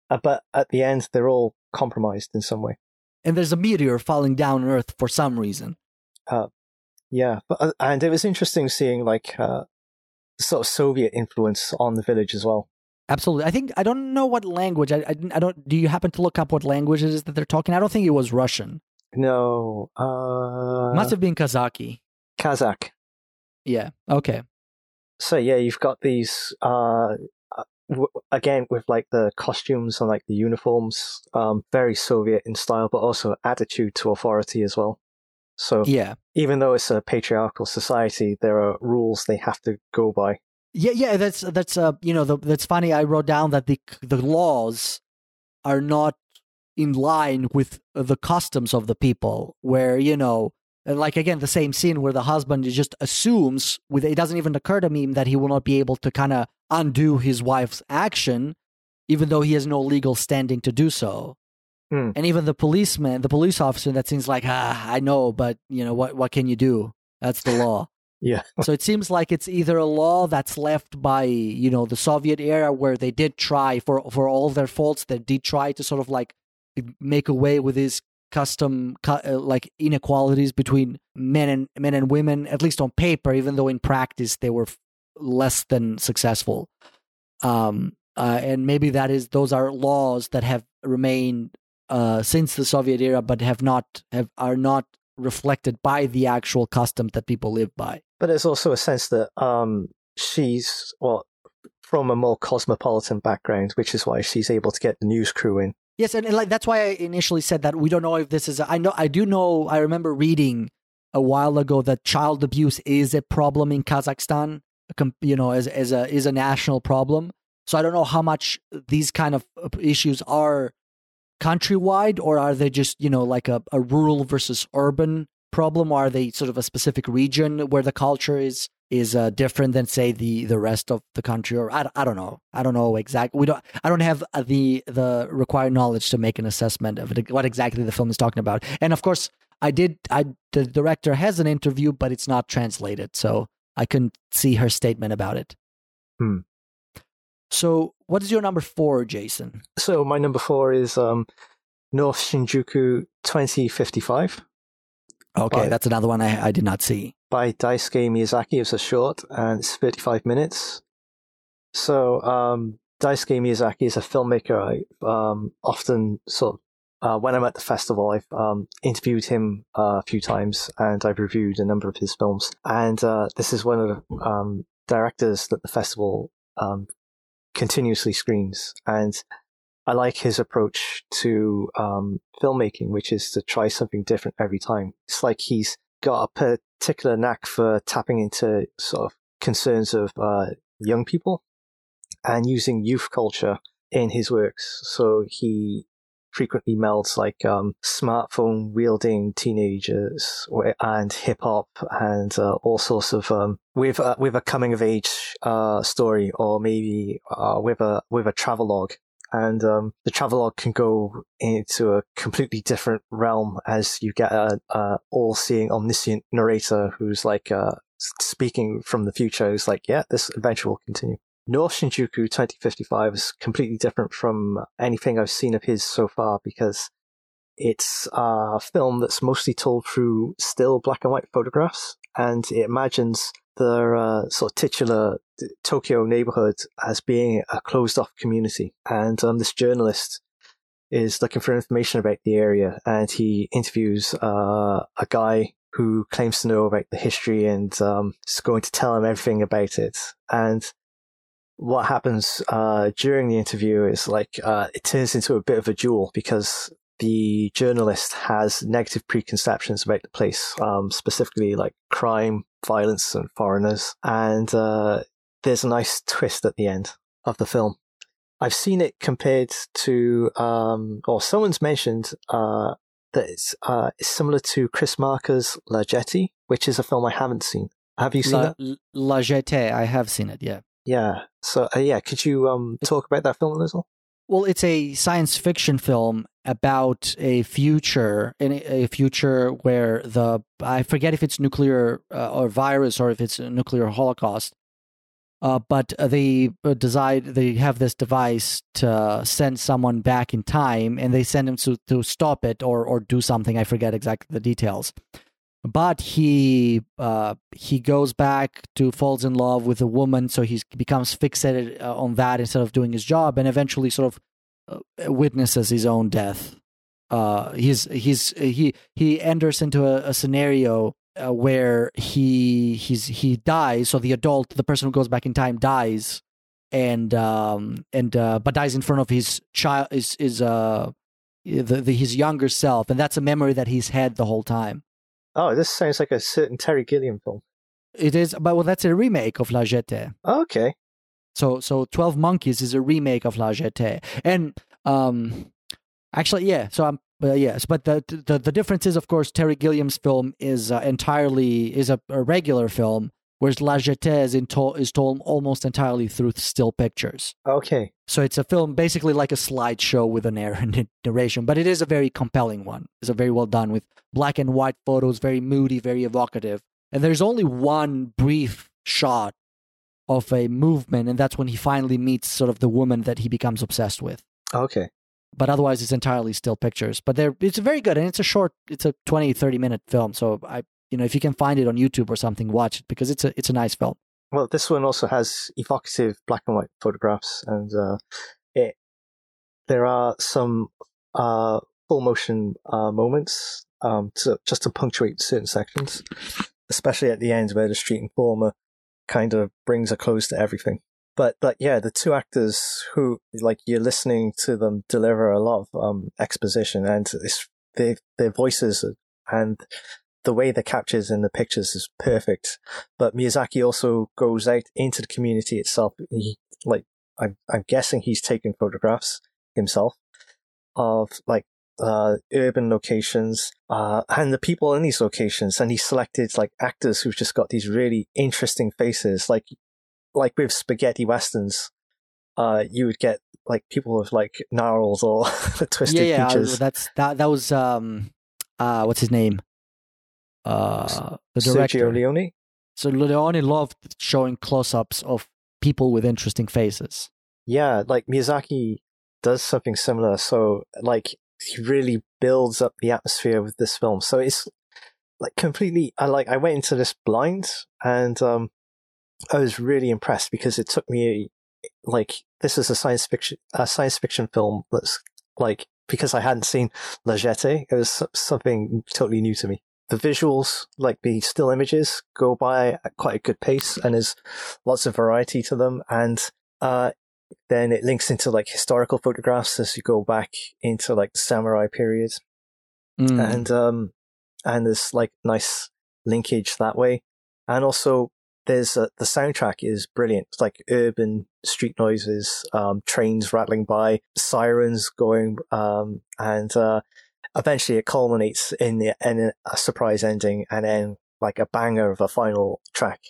Uh, but at the end, they're all compromised in some way. and there's a meteor falling down on earth for some reason Yeah. But, uh, and it was interesting seeing like uh, sort of Soviet influence on the village as well. absolutely i think i don't know what language I, I i don't do you happen to look up what language it is that they're talking i don't think it was russian No. Uh, must have been kazaki Kazakh. yeah okay So yeah, you've got these uh, uh, w- again with like the costumes and like the uniforms, um, very Soviet in style, but also attitude to authority as well. So yeah even though it's a patriarchal society, there are rules they have to go by. Yeah, yeah, that's that's uh, you know, the, that's funny. I wrote down that the the laws are not in line with the customs of the people. Where you know, like again, the same scene where the husband just assumes, with it doesn't even occur to me that he will not be able to kind of undo his wife's action, even though he has no legal standing to do so. Hmm. And even the policeman, the police officer, that seems like, ah, I know, but you know what? What can you do? That's the law Yeah. so it seems like it's either a law that's left by you know the Soviet era where they did try for for all their faults they did try to sort of like make away with these custom uh, like inequalities between men and men and women at least on paper even though in practice they were f- less than successful um uh, and maybe that is those are laws that have remained uh since the Soviet era but have not have are not reflected by the actual customs that people live by But there's also a sense that um, she's well from a more cosmopolitan background, which is why she's able to get the news crew in. Yes, and, and like that's why I initially said that we don't know if this is. A, I know I do know. I remember reading a while ago that child abuse is a problem in Kazakhstan. com- You know, as as a is a national problem. So I don't know how much these kind of uh, issues are countrywide, or are they just you know like a, a rural versus urban problem, or are they sort of a specific region where the culture is is uh, different than say the the rest of the country? Or I, I don't know. I don't know exactly we don't I don't have uh, the the required knowledge to make an assessment of it, what exactly the film is talking about. And of course I did I the director has an interview but it's not translated so I couldn't see her statement about it. Hmm. So what is your number four Jason So my number four is um, North Shinjuku 2055 okay Right. that's another one I, I did not see by Daisuke Miyazaki. It's a short and it's 35 minutes. So um, Daisuke Miyazaki is a filmmaker. I um, often sort of, uh, when I'm at the festival, I've um, interviewed him uh, a few times and I've reviewed a number of his films. And uh, this is one of the um, directors that the festival um, continuously screens. And I like his approach to um, filmmaking, which is to try something different every time. It's like he's got a particular knack for tapping into sort of concerns of uh, young people and using youth culture in his works. So he frequently melds like um, smartphone wielding teenagers and hip hop and uh, all sorts of um, with uh, with a coming of age uh, story or maybe uh, with a with a travelogue and um, the travelogue can go into a completely different realm as you get a, a all-seeing, omniscient narrator who's like uh, speaking from the future. Who's like, "Yeah, this adventure will continue." North Shinjuku 2055 is completely different from anything I've seen of his so far because it's a film that's mostly told through still black and white photographs, and it imagines the uh, sort of titular Tokyo neighborhood as being a closed off community. And um, this journalist is looking for information about the area, and he interviews uh, a guy who claims to know about the history and um, is going to tell him everything about it. And what happens uh, during the interview is like uh, it turns into a bit of a duel because the journalist has negative preconceptions about the place, um, specifically like crime, violence, and foreigners. And uh, there's a nice twist at the end of the film. I've seen it compared to, um, or someone's mentioned uh, that it's, uh, it's similar to Chris Marker's La Jetée, which is a film I haven't seen. Have you seen La, that? La Jetée, I have seen it. Yeah. Yeah. So uh, yeah, could you um, talk about that film a little? Well, it's a science fiction film about a future, in a future where the I forget if it's nuclear uh, or virus or if it's a nuclear holocaust. Uh, but they uh, decide they have this device to send someone back in time, and they send him to to stop it or or do something. I forget exactly the details. But he uh, he goes back to falls in love with a woman, so he becomes fixated uh, on that instead of doing his job, and eventually sort of uh, witnesses his own death. Uh, he's he's he he enters into a, a scenario uh, where he he's he dies. So the adult, the person who goes back in time, dies, and um and uh, but dies in front of his child is is uh the, the his younger self, and that's a memory that he's had the whole time. Oh, this sounds like a certain Terry Gilliam film. It is, but well, that's a remake of La Jetée. Oh, okay. So so Twelve Monkeys is a remake of La Jetée, and um, actually, yeah. So I'm uh, yes, but the, the the difference is, of course, Terry Gilliam's film is uh, entirely is a, a, regular film, whereas La Jetée is, to- is told almost entirely through still pictures. Okay. So it's a film basically like a slideshow with an a narration, but it is a very compelling one. It's a very well done with black and white photos, very moody, very evocative. And there's only one brief shot of a movement, and that's when he finally meets sort of the woman that he becomes obsessed with. Okay. But otherwise, it's entirely still pictures. But they're it's very good, and it's a short, it's a 20, 30 minute film. So I, you know, if you can find it on YouTube or something, watch it because it's a it's a nice film. Well, this one also has evocative black and white photographs, and uh, it there are some uh, full motion uh, moments um, to, just to punctuate certain sections, especially at the end where the street informer kind of brings a close to everything. But but yeah, the two actors who like you're listening to them deliver a lot of um, exposition, and it's their their voices and the way the captures and the pictures is perfect. But Miyazaki also goes out into the community itself. He like I'm I'm guessing he's taken photographs himself of like uh, urban locations uh, and the people in these locations, and he selected like actors who've just got these really interesting faces. Like like with spaghetti westerns, uh, you would get like people with like gnarls or twisted yeah, yeah, features. that's that. That was um, uh, what's his name? Uh, the director Sergio Leone. So Leone loved showing close-ups of people with interesting faces. Yeah, like Miyazaki does something similar. So like he really builds up the atmosphere with this film. So it's like completely. I like. I went into this blind, and um, I was really impressed because it took me like this is a science fiction a science fiction film that's like because I hadn't seen La Jetée, it was something totally new to me. The visuals, like the still images, go by at quite a good pace, and there's lots of variety to them. And uh, then it links into like historical photographs as you go back into like the samurai period, Mm. and um, and there's like nice linkage that way. And also, there's uh, the soundtrack is brilliant. It's like urban street noises, um, trains rattling by, sirens going, um, and uh, eventually it culminates in the in a surprise ending, and then like a banger of a final track.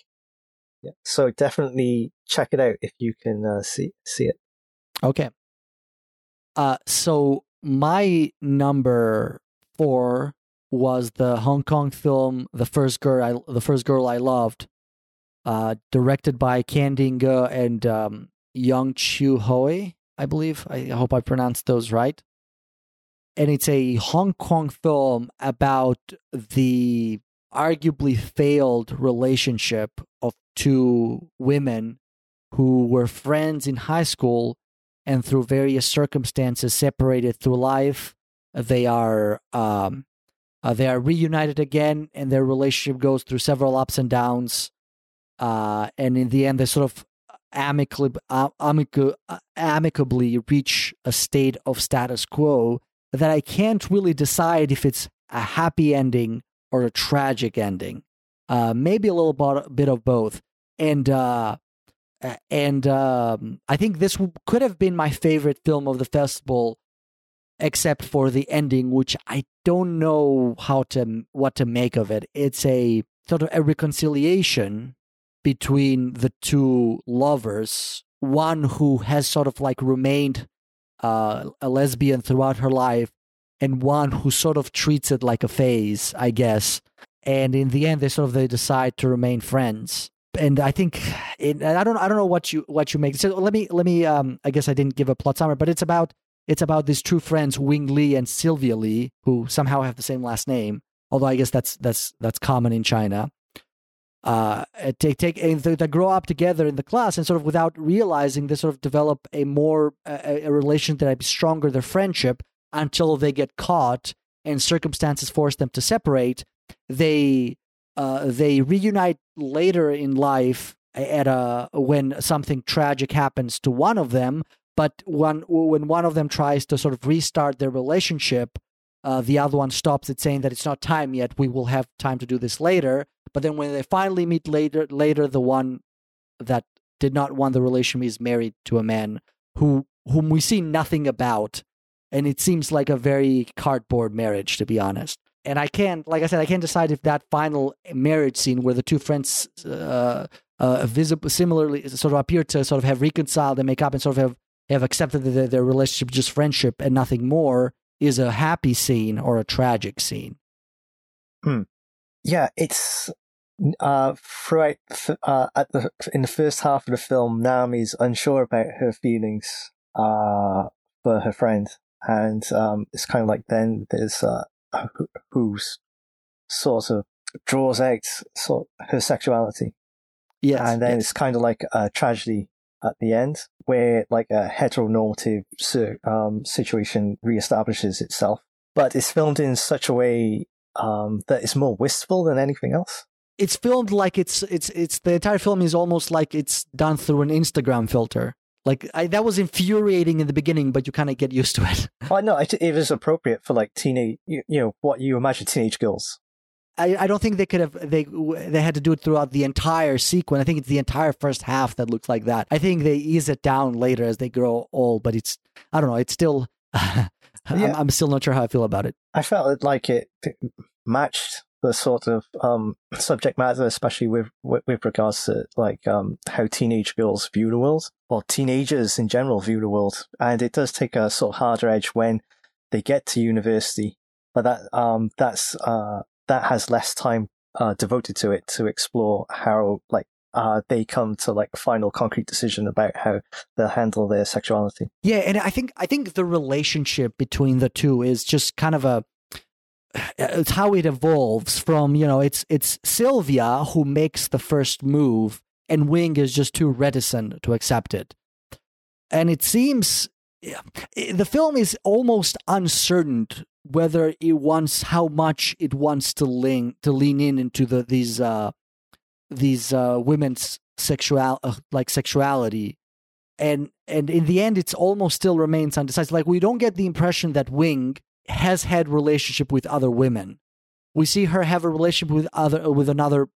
Yeah. So definitely check it out if you can uh, see see it. Okay. Uh, so my number four was the Hong Kong film "The First Girl I The First Girl I Loved," uh, directed by Candy Ngo and um, Young Chu Hoi, I believe. I hope I pronounced those right. And it's a Hong Kong film about the arguably failed relationship of two women who were friends in high school and through various circumstances separated through life. They are um, uh, they are reunited again, and their relationship goes through several ups and downs. Uh, and in the end, they sort of amicably, uh, uh, amicably reach a state of status quo that I can't really decide if it's a happy ending or a tragic ending. Uh, maybe a little bit of both. And uh, and um, I think this could have been my favorite film of the festival, except for the ending, which I don't know how to what to make of it. It's a sort of a reconciliation between the two lovers, one who has sort of like remained uh, a lesbian throughout her life, and one who sort of treats it like a phase, I guess. And in the end, they sort of they decide to remain friends. And I think it, I don't I don't know what you what you make. So let me let me um I guess I didn't give a plot summary, but it's about it's about these two friends, Wing Lee and Sylvia Lee who somehow have the same last name. Although I guess that's that's that's common in China. Uh, take take they, grow up together in the class, and sort of without realizing, they sort of develop a more a, a relation that is stronger, their friendship, until they get caught and circumstances force them to separate. They uh, they reunite later in life at a when something tragic happens to one of them. But when when one of them tries to sort of restart their relationship, uh, the other one stops it, saying that it's not time yet. We will have time to do this later. But then when they finally meet later, later the one that did not want the relationship is married to a man who whom we see nothing about and it seems like a very cardboard marriage to be honest and i can't like i said i can't decide if that final marriage scene where the two friends uh, uh visible similarly sort of appear to sort of have reconciled and make up and sort of have have accepted that their relationship just friendship and nothing more is a happy scene or a tragic scene hmm. yeah it's uh throughout uh at the in the first half of the film naomi's unsure about her feelings uh for her friend and um, it's kind of like then there's uh, who sort of draws out sort her sexuality. Yes, and then yes. it's kind of like a tragedy at the end where like a heteronormative um, situation reestablishes itself. But it's filmed in such a way um, that it's more wistful than anything else. It's filmed like it's it's it's the entire film is almost like it's done through an Instagram filter. Like I, that was infuriating in the beginning, but you kind of get used to it. I know it, it was appropriate for like teenage, you, you know, what you imagine teenage girls. I, I don't think they could have they they had to do it throughout the entire sequence. I think it's the entire first half that looks like that. I think they ease it down later as they grow old, but it's I don't know. It's still yeah. I'm, I'm still not sure how I feel about it. I felt like it matched the sort of um, subject matter, especially with, with, with regards to like um, how teenage girls view the world, or teenagers in general view the world, and it does take a sort of harder edge when they get to university, but that um, that's uh, that has less time uh, devoted to it to explore how like uh, they come to like a final concrete decision about how they'll handle their sexuality. Yeah, and I think I think the relationship between the two is just kind of a it's how it evolves from you know it's it's Sylvia who makes the first move and Wing is just too reticent to accept it. And it seems the film is almost uncertain whether it wants how much it wants to lean to lean in into the these uh these uh women's sexual uh, like sexuality and and in the end it's almost still remains undecided like we don't get the impression that wing has had relationship with other women. We see her have a relationship with other with another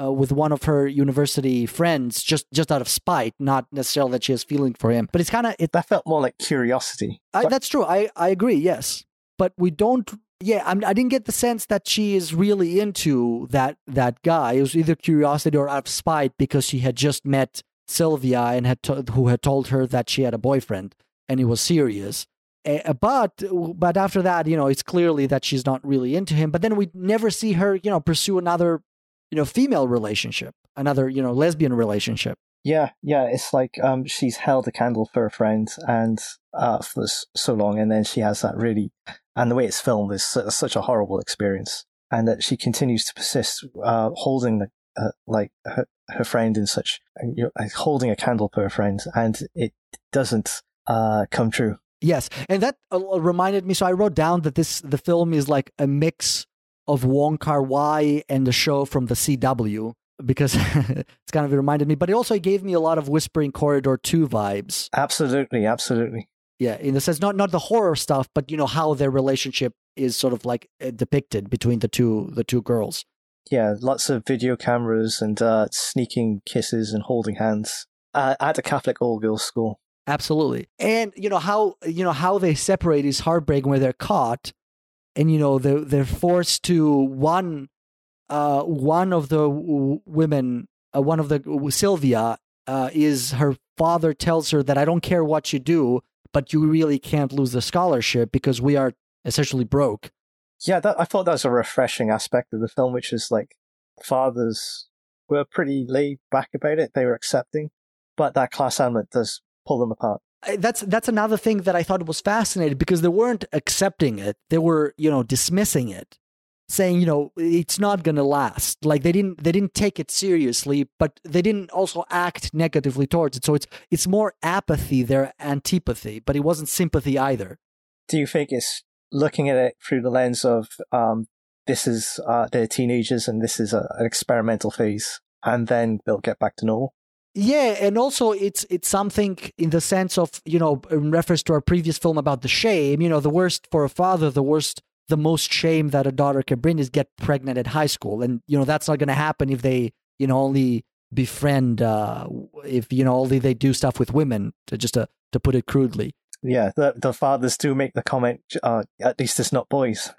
uh, with one of her university friends just just out of spite, not necessarily that she has feeling for him. But it's kind of it. That felt more like curiosity. I, that's true. I I agree. Yes, but we don't. Yeah, I'm, I did not get the sense that she is really into that that guy. It was either curiosity or out of spite because she had just met Sylvia and had to, who had told her that she had a boyfriend and he was serious. Uh, but but after that, you know, it's clearly that she's not really into him. But then we never see her, you know, pursue another, you know, female relationship, another, you know, lesbian relationship. Yeah, yeah, it's like um, she's held a candle for a friend and uh, for so long, and then she has that really, and the way it's filmed is such a horrible experience, and that she continues to persist, uh, holding the uh, like her, her friend in such, you know, holding a candle for her friend, and it doesn't uh, come true. Yes, and that uh, reminded me. So I wrote down that this the film is like a mix of Wong Kar Wai and the show from the CW because it's kind of reminded me. But it also gave me a lot of Whispering Corridor two vibes. Absolutely, absolutely. Yeah, in the sense not not the horror stuff, but you know how their relationship is sort of like uh, depicted between the two the two girls. Yeah, lots of video cameras and uh, sneaking kisses and holding hands uh, at a Catholic all girls school. Absolutely. And you know how you know how they separate is heartbreaking where they're caught and you know they're they're forced to one uh one of the w- women uh, one of the Sylvia uh is her father tells her that I don't care what you do but you really can't lose the scholarship because we are essentially broke. Yeah, that, I thought that was a refreshing aspect of the film, which is like fathers were pretty laid back about it; they were accepting, but that class element does pull them apart. That's that's another thing that I thought was fascinating because they weren't accepting it; they were you know dismissing it, saying you know it's not going to last. Like they didn't they didn't take it seriously, but they didn't also act negatively towards it. So it's it's more apathy, their antipathy, but it wasn't sympathy either. Do you think it's looking at it through the lens of um, this is uh, they're teenagers and this is a, an experimental phase, and then they'll get back to normal? Yeah, and also it's it's something in the sense of you know in reference to our previous film about the shame. You know, the worst for a father, the worst, the most shame that a daughter can bring is get pregnant at high school, and you know that's not going to happen if they you know only befriend uh if you know only they do stuff with women to just to to put it crudely. Yeah, the the fathers do make the comment. Uh, at least it's not boys.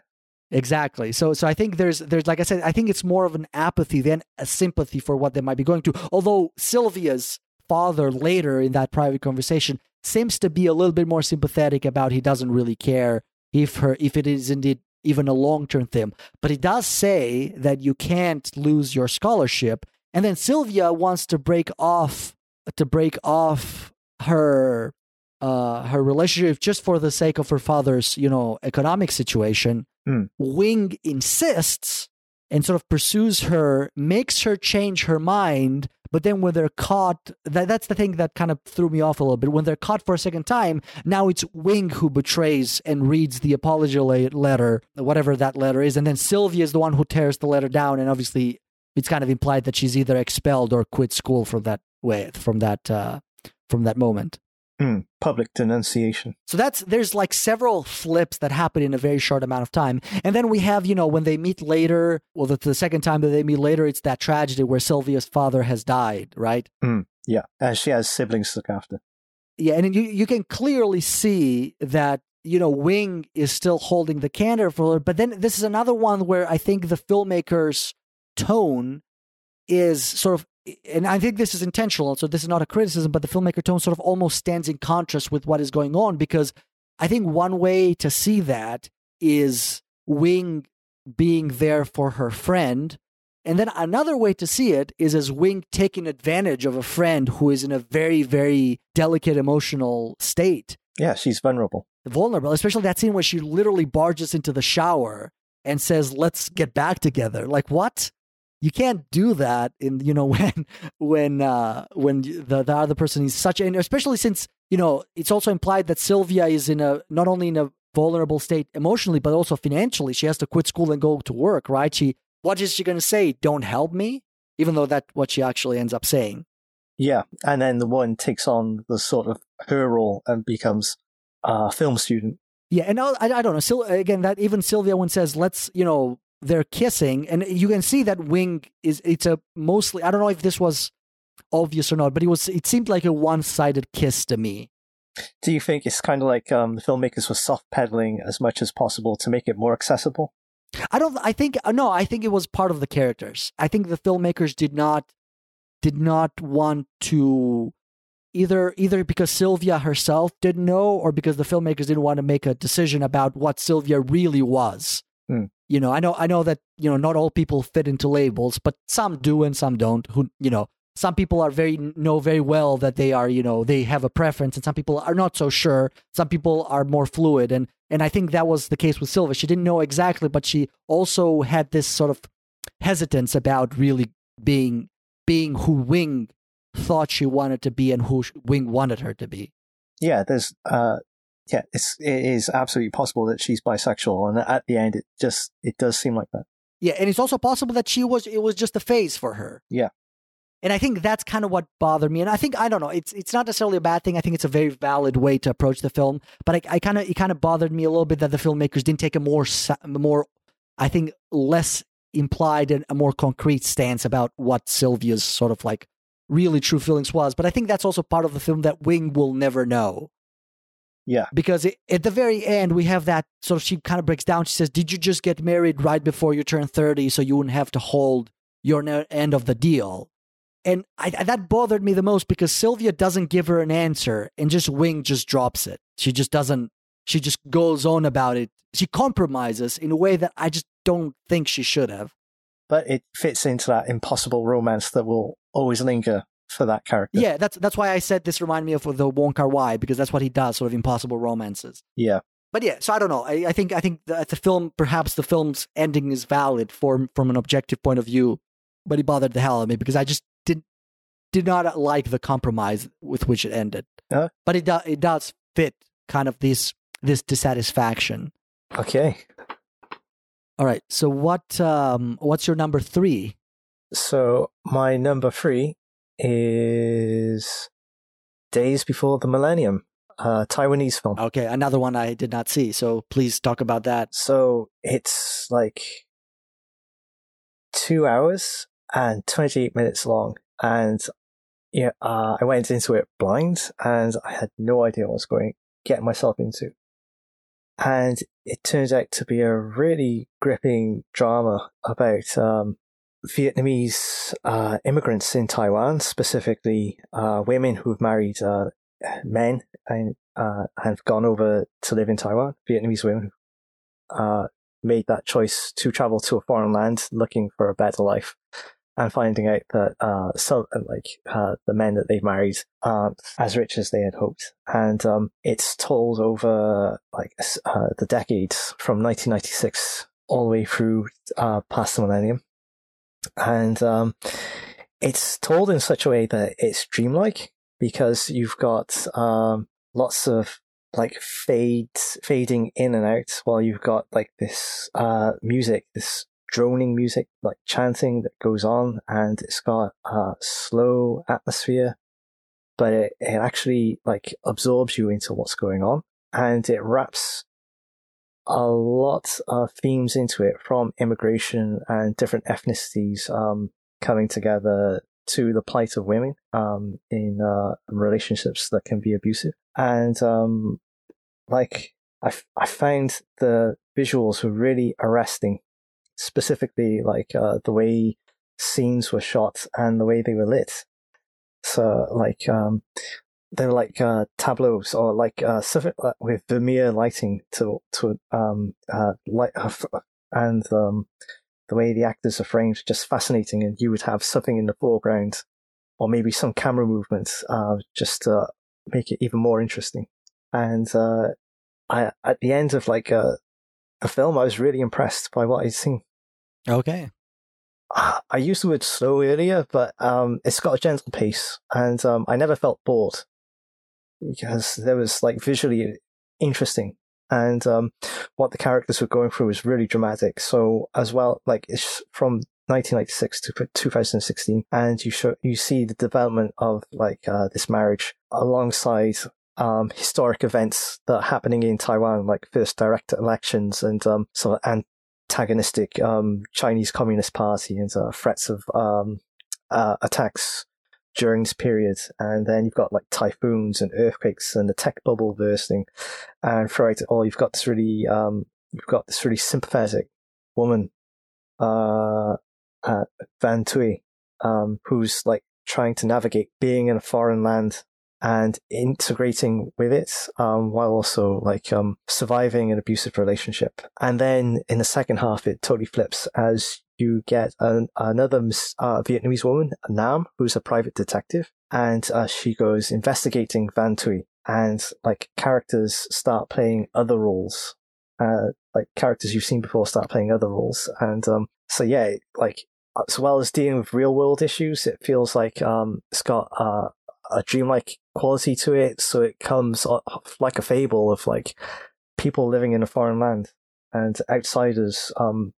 Exactly. So so I think there's there's like I said, I think it's more of an apathy than a sympathy for what they might be going through. Although Sylvia's father later in that private conversation seems to be a little bit more sympathetic about he doesn't really care if her if it is indeed even a long term thing. But it does say that you can't lose your scholarship. And then Sylvia wants to break off to break off her uh her relationship just for the sake of her father's, you know, economic situation. Hmm. Wing insists and sort of pursues her, makes her change her mind. But then when they're caught, that, that's the thing that kind of threw me off a little bit. When they're caught for a second time, now it's Wing who betrays and reads the apology letter, whatever that letter is. And then Sylvia is the one who tears the letter down. And obviously, it's kind of implied that she's either expelled or quit school from that way, from that, uh, from that moment. Hmm. Public denunciation. So that's there's like several flips that happen in a very short amount of time. And then we have, you know, when they meet later, well the, the second time that they meet later, it's that tragedy where Sylvia's father has died, right? Yeah, and she has siblings to look after. Yeah, and you you can clearly see that you know Wing is still holding the candor for her, but then this is another one where I think the filmmaker's tone is sort of and I think this is intentional, so this is not a criticism, but the filmmaker tone sort of almost stands in contrast with what is going on because I think one way to see that is Wing being there for her friend. And then another way to see it is as Wing taking advantage of a friend who is in a very, very delicate emotional state, Yeah, she's vulnerable. vulnerable, especially that scene where she literally barges into the shower and says, Let's get back together. Like, what? You can't do that in you know when when uh when the, the other person is such and especially since you know it's also implied that Sylvia is in a not only in a vulnerable state emotionally but also financially she has to quit school and go to work right she what is she going to say don't help me even though that's what she actually ends up saying Yeah, and then the one takes on the sort of her role and becomes a film student. Yeah, and I, I don't know. Sil- again, that even Sylvia one says, "Let's," you know, they're kissing, and you can see that Wing is. It's a mostly. I don't know if this was obvious or not, but it was. It seemed like a one-sided kiss to me. Do you think it's kind of like um, the filmmakers were soft pedaling as much as possible to make it more accessible? I don't. I think no. I think it was part of the characters. I think the filmmakers did not did not want to either either because Sylvia herself didn't know or because the filmmakers didn't want to make a decision about what Sylvia really was. Hmm. You know, I know I know that, you know, not all people fit into labels, but some do and some don't. Who, you know, some people are very know very well that they are, you know, they have a preference and some people are not so sure. Some people are more fluid and and I think that was the case with Silva. She didn't know exactly, but she also had this sort of hesitance about really being being who Wing thought she wanted to be and who Wing wanted her to be. yeah, there's uh, yeah, it's it is absolutely possible that she's bisexual, and at the end, it just it does seem like that. Yeah, and it's also possible that she was it was just a phase for her. Yeah. And I think that's kind of what bothered me. And I think I don't know, it's it's not necessarily a bad thing. I think it's a very valid way to approach the film. But I, I kind of it kind of bothered me a little bit that the filmmakers didn't take a more more, I think less implied and a more concrete stance about what Sylvia's sort of like really true feelings was. But I think that's also part of the film that Wing will never know. Yeah. Because it, at the very end, we have that So she kind of breaks down. She says, Did you just get married right before you turn 30 so you wouldn't have to hold your end of the deal? And I, that bothered me the most because Sylvia doesn't give her an answer and just Wing just drops it. She just doesn't, she just goes on about it. She compromises in a way that I just don't think she should have. But it fits into that impossible romance that will always linger for that character. Yeah, that's that's why I said this reminded me of the Wong Kar Wai because that's what he does, sort of impossible romances. Yeah. But yeah, so I don't know. I, I think I think that the film, perhaps the film's ending is valid for from an objective point of view, but it bothered the hell out of me because I just did did not like the compromise with which it ended. Uh, but it does it does fit kind of this this dissatisfaction. Okay. All right. So what um what's your number three? So my number three is Days Before the Millennium, a Taiwanese film. Okay, another one I did not see. So please talk about that. So it's like two hours and 28 minutes long. And yeah, uh, I went into it blind and I had no idea what I was going to get myself into. And it turns out to be a really gripping drama about um, Vietnamese uh, immigrants in Taiwan, specifically uh, women who've married uh, men and uh, have gone over to live in Taiwan. Vietnamese women uh, made that choice to travel to a foreign land looking for a better life. And finding out that uh, some like the men that they've married aren't as rich as they had hoped, and um, it's told over like the decades from 1996 all the way through past the millennium and um, it's told in such a way that it's dreamlike because you've got um, lots of like fades fading in and out while you've got like this uh, music this droning music like chanting that goes on and it's got a slow atmosphere but it, it actually like absorbs you into what's going on and it wraps a lot of themes into it from immigration and different ethnicities um, coming together to the plight of women um, in uh, relationships that can be abusive. And um, like I, I found the visuals were really arresting, specifically like uh, the way scenes were shot and the way they were lit. So like um, they were like uh, tableaus or like uh, with Vermeer lighting to to um uh light uh, and um the way the actors are framed just fascinating and you would have something in the foreground or maybe some camera movements uh just to make it even more interesting. And uh I at the end of like uh the film I was really impressed by what I'd seen. Okay. I used the word slow earlier, but um, it's got a gentle pace, and um, I never felt bored because there was like visually interesting and um, what the characters were going through was really dramatic. So as well, like it's from 1996 to 2016, and you show you see the development of like uh, this marriage alongside um, historic events that are happening in Taiwan, like first direct elections and um, some antagonistic um, Chinese Communist Party and uh, threats of um, uh, attacks during this period. And then you've got like typhoons and earthquakes and the tech bubble bursting. And throughout it all, you've got this really, um, you've got this really sympathetic woman, uh, uh Van Thuy, um, who's like trying to navigate being in a foreign land and integrating with it, um, while also like, um, surviving an abusive relationship. And then in the second half, it totally flips as you get an, another uh, Vietnamese woman, Nam, who's a private detective, and uh, she goes investigating Van Thuy, and like characters start playing other roles, uh, like characters you've seen before start playing other roles, and um, so yeah, like as well as dealing with real world issues, it feels like um, it's got uh, a dreamlike quality to it, so it comes like a fable of like people living in a foreign land and outsiders um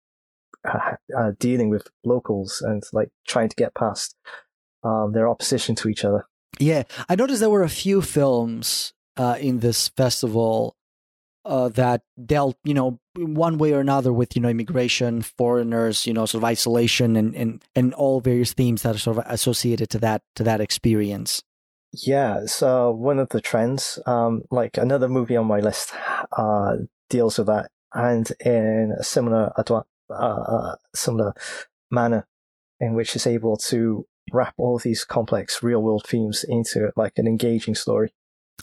uh, dealing with locals and like trying to get past um their opposition to each other. Yeah, I noticed there were a few films uh, in this festival uh, that dealt, you know, one way or another with, you know, immigration, foreigners, you know, sort of isolation, and and and all various themes that are sort of associated to that to that experience. Yeah, so one of the trends, um, like another movie on my list, uh, deals with that, and in a similar, uh, uh, similar manner, in which it's able to wrap all these complex real world themes into like an engaging story.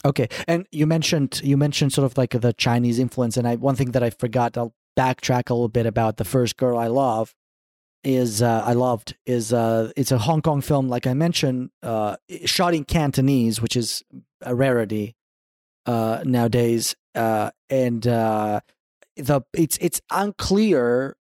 Okay, and you mentioned you mentioned sort of like the Chinese influence, and I one thing that I forgot, I'll backtrack a little bit about the first girl I love is uh, I loved is uh, it's a Hong Kong film, like I mentioned, uh, shot in Cantonese, which is a rarity uh, nowadays, uh, and uh, the it's it's unclear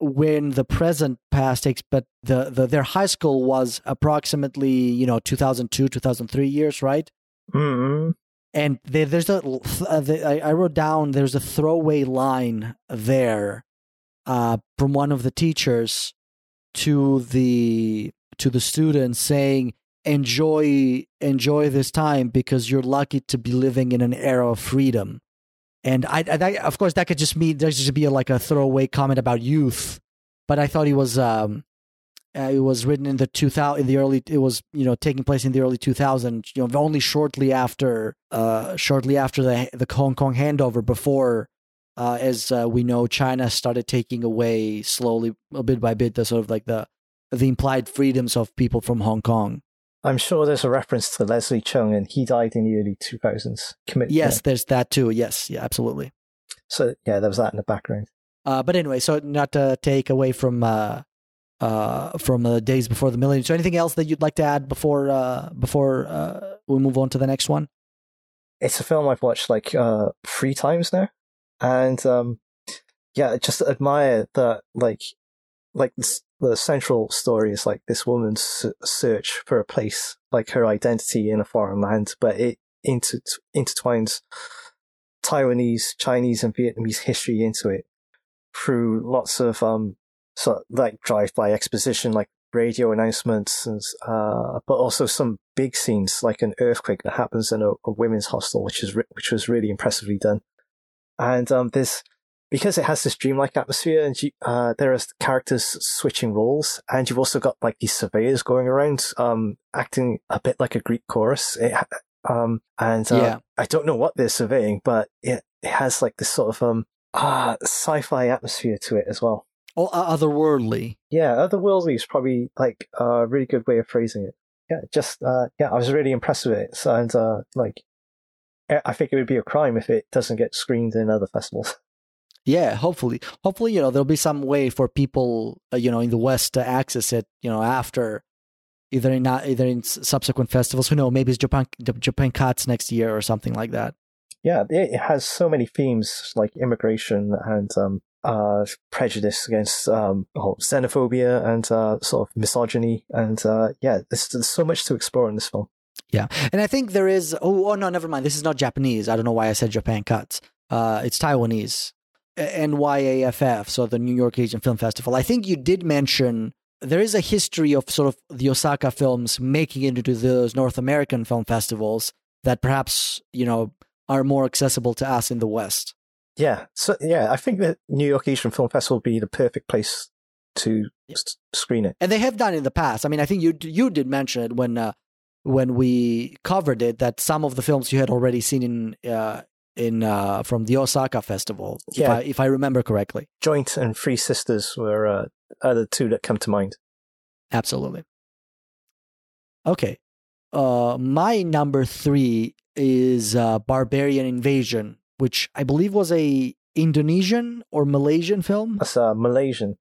when the present past takes, but the, the their high school was approximately you know 2002 2003 years, right? Mm-hmm. And there, there's a uh, the, I, I wrote down there's a throwaway line there uh, from one of the teachers to the to the students saying enjoy enjoy this time because you're lucky to be living in an era of freedom and I, I of course that could just mean there's just be a, like a throwaway comment about youth but i thought he was um uh, it was written in the 2000 in the early it was you know taking place in the early 2000s you know only shortly after uh shortly after the the hong kong handover before uh, as uh, we know, China started taking away slowly, a bit by bit, the sort of like the the implied freedoms of people from Hong Kong. I'm sure there's a reference to Leslie Cheung, and he died in the early 2000s. Commit- yes, yeah. there's that too. Yes, yeah, absolutely. So yeah, there was that in the background. Uh, but anyway, so not to take away from uh, uh, from the days before the millennium. So anything else that you'd like to add before uh, before uh, we move on to the next one? It's a film I've watched like uh, three times now and um, yeah, just admire that like like the central story is like this woman's search for a place, like her identity in a foreign land, but it inter- intertwines Taiwanese, Chinese, and Vietnamese history into it through lots of um, of like drive-by exposition, like radio announcements, and uh, but also some big scenes, like an earthquake that happens in a, a women's hostel, which is re- which was really impressively done. And um, there's because it has this dreamlike atmosphere, and you, uh, there are characters switching roles, and you've also got like these surveyors going around, um, acting a bit like a Greek chorus. It, um, and uh, yeah. I don't know what they're surveying, but it, it has like this sort of um, uh, sci-fi atmosphere to it as well. Or otherworldly. Yeah, otherworldly is probably like a really good way of phrasing it. Yeah, just uh, yeah, I was really impressed with it, so, and uh, like I think it would be a crime if it doesn't get screened in other festivals. Yeah, hopefully, hopefully, you know, there'll be some way for people, uh, you know, in the West to access it, you know, after either in not either in subsequent festivals. Who knows? Maybe it's Japan Japan Cuts next year or something like that. Yeah, it has so many themes like immigration and um, uh, prejudice against um, oh, xenophobia and uh, sort of misogyny, and uh, yeah, there's, there's so much to explore in this film. Yeah, and I think there is. Oh, oh no, never mind. This is not Japanese. I don't know why I said Japan cuts. Uh, it's Taiwanese. NYAFF, so the New York Asian Film Festival. I think you did mention there is a history of sort of the Osaka films making it into those North American film festivals that perhaps you know are more accessible to us in the West. Yeah, so yeah, I think that New York Asian Film Festival would be the perfect place to yeah. screen it. And they have done in the past. I mean, I think you you did mention it when uh, when we covered it that some of the films you had already seen in uh, in uh, from the Osaka festival, yeah. if I if I remember correctly. Joint and Three Sisters were uh, are the two that come to mind. Absolutely. Okay, uh, my number three is uh, Barbarian Invasion, which I believe was a Indonesian or Malaysian film. That's a Malaysian.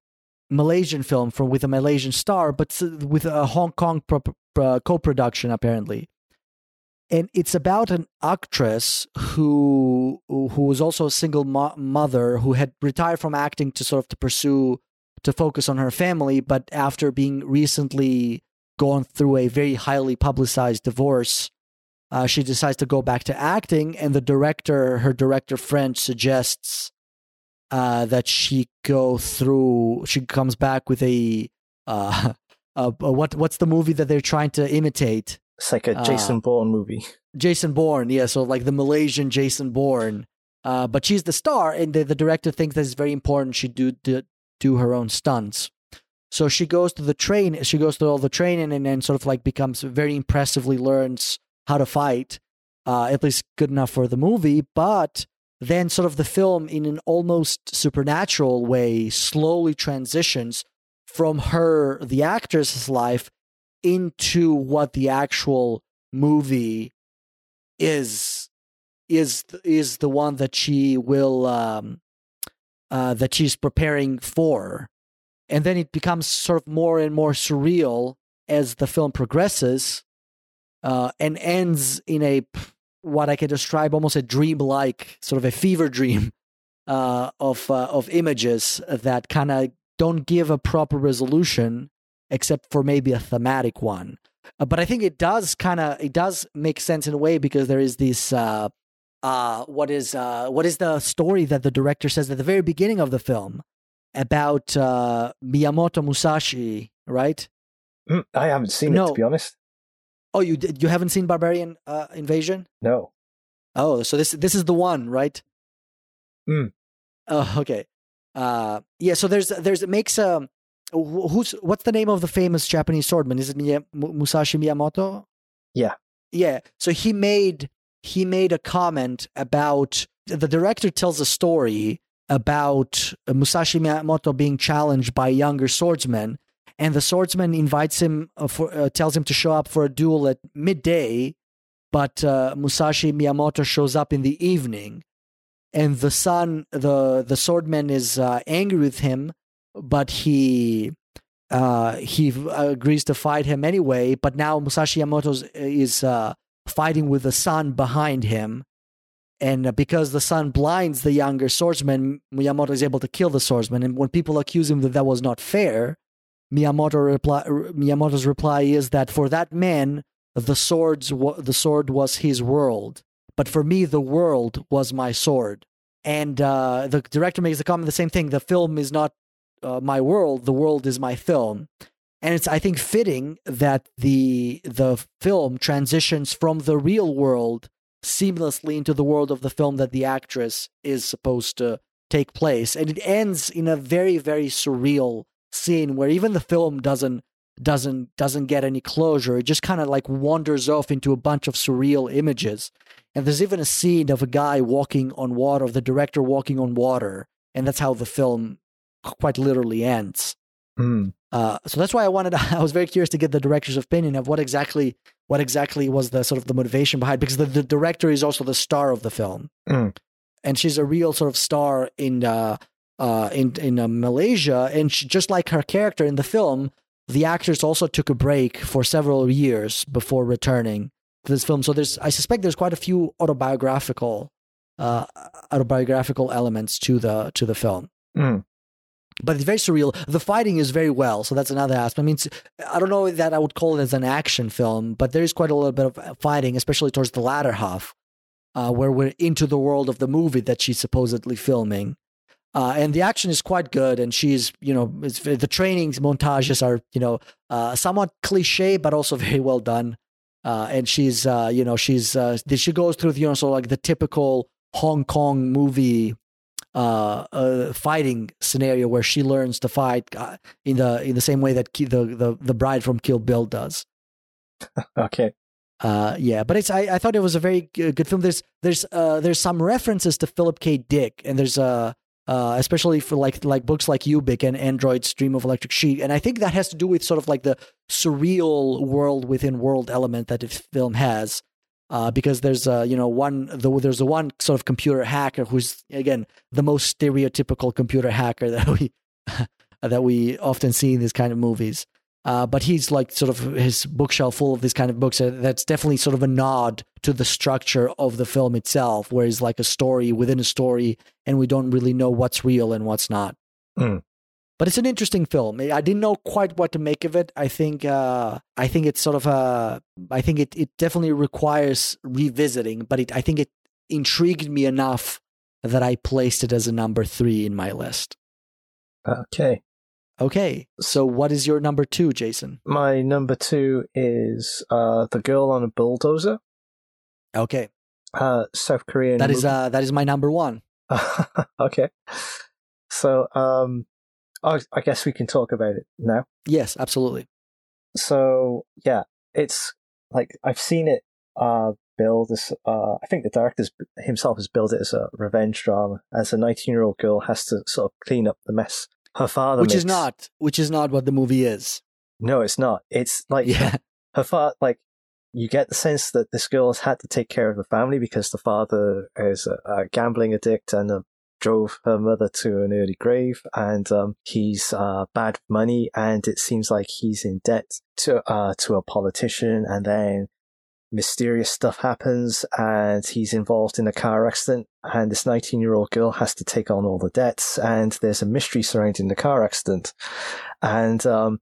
Malaysian film from with a Malaysian star, but with a Hong Kong pro- uh, co-production apparently and it's about an actress who who was also a single mo- mother who had retired from acting to sort of to pursue to focus on her family but after being recently gone through a very highly publicized divorce uh, she decides to go back to acting, and the director, her director friend, suggests uh, that she go through. She comes back with a, uh, a what what's the movie that they're trying to imitate? It's like a Uh, Jason Bourne movie. Jason Bourne, yeah, so like the Malaysian Jason Bourne. Uh, but she's the star, and the, the director thinks that it's very important she do, do do her own stunts. So she goes to the train. She goes through all the training, and then sort of like becomes very impressively learns how to fight, uh, at least good enough for the movie. But then, sort of the film, in an almost supernatural way, slowly transitions from her, the actress's life, into what the actual movie is is is the one that she will um uh that she's preparing for. And then it becomes sort of more and more surreal as the film progresses uh and ends in a what i can describe almost a dream like sort of a fever dream uh of uh, of images that kind of don't give a proper resolution except for maybe a thematic one uh, but I think it does kind of it does make sense in a way because there is this uh uh what is uh what is the story that the director says at the very beginning of the film about uh Miyamoto Musashi, right? Mm, I haven't seen it No. to be honest. Oh, you did, you haven't seen Barbarian uh, Invasion? No. Oh, so this this is the one, right? Hmm. Oh, okay. Uh, yeah. So there's there's it makes um wh- who's what's the name of the famous Japanese swordman? Is it Miya, Musashi Miyamoto? Yeah. Yeah. So he made he made a comment about the director tells a story about Musashi Miyamoto being challenged by younger swordsmen, and the swordsman invites him uh, for uh, tells him to show up for a duel at midday, but uh, Musashi Miyamoto shows up in the evening, and the son the the swordman is uh, angry with him, but he uh, he agrees to fight him anyway. But now Musashi Yamamoto is uh, fighting with the son behind him. And uh, because the son blinds the younger swordsman, Miyamoto is able to kill the swordsman. And when people accuse him that that was not fair, Miyamoto reply, Miyamoto's reply is that for that man, the swords the sword was his world, but for me, the world was my sword. And uh, the director makes the comment the same thing: the film is not uh, my world; the world is my film. And it's I think fitting that the the film transitions from the real world seamlessly into the world of the film that the actress is supposed to take place, and it ends in a very very surreal scene where even the film doesn't doesn't doesn't get any closure. It just kind of like wanders off into a bunch of surreal images. And there's even a scene of a guy walking on water, of the director walking on water, and that's how the film quite literally ends. Hmm. Uh, so that's why I wanted. I was very curious to get the director's opinion of what exactly what exactly was the sort of the motivation behind because the, the director is also the star of the film, Mm. and she's a real sort of star in uh, uh, in in uh, Malaysia, and she, just like her character in the film, the actors also took a break for several years before returning to this film. So there's I suspect there's quite a few autobiographical uh, autobiographical elements to the to the film Mm. But it's very surreal. The fighting is very well, so that's another aspect. I mean, I don't know that I would call it as an action film, but there is quite a little bit of fighting, especially towards the latter half, uh, where we're into the world of the movie that she's supposedly filming. Uh, and the action is quite good, and she's, you know, the trainings montages are, you know, uh, somewhat cliche, but also very well done. Uh, and she's, uh, you know, she's, uh, she goes through, you know, so like the typical Hong Kong movie uh, uh, fighting scenario where she learns to fight uh, in the in the same way that the the the bride from Kill Bill does. Okay. Uh, yeah, but it's I, I thought it was a very good film. There's there's uh there's some references to Philip K. Dick, and there's uh uh especially for like like books like Ubik and Androids Dream of Electric Sheep, and I think that has to do with sort of like the surreal world within world element that the film has. Uh, because there's uh, you know one the, there's a one sort of computer hacker who's again the most stereotypical computer hacker that we that we often see in these kind of movies. Uh, but he's like sort of his bookshelf full of these kind of books. Uh, that's definitely sort of a nod to the structure of the film itself, where it's like a story within a story, and we don't really know what's real and what's not. Mm. But it's an interesting film. I didn't know quite what to make of it. I think uh, I think it's sort of a I think it, it definitely requires revisiting, but it, I think it intrigued me enough that I placed it as a number three in my list. Okay. Okay, so what is your number two, Jason? My number two is uh, The Girl on a Bulldozer. Okay, Uh, South Korean. that is movie. uh that is my number one. okay. So, um, I, I guess we can talk about it now. Yes, absolutely. So, yeah, it's like I've seen it uh, billed as. Uh, I think the director himself has billed it as a revenge drama, as a 19 year old girl has to sort of clean up the mess her father Which is not which is not what the movie is. No, it's not. It's like Yeah, her father, like you get the sense that this girl has had to take care of the family because the father is a, a gambling addict and uh, drove her mother to an early grave, and um, he's uh, bad money, and it seems like he's in debt to uh, to a politician, and then mysterious stuff happens, and he's involved in a car accident, and this 19 year old girl has to take on all the debts, and there's a mystery surrounding the car accident, and um,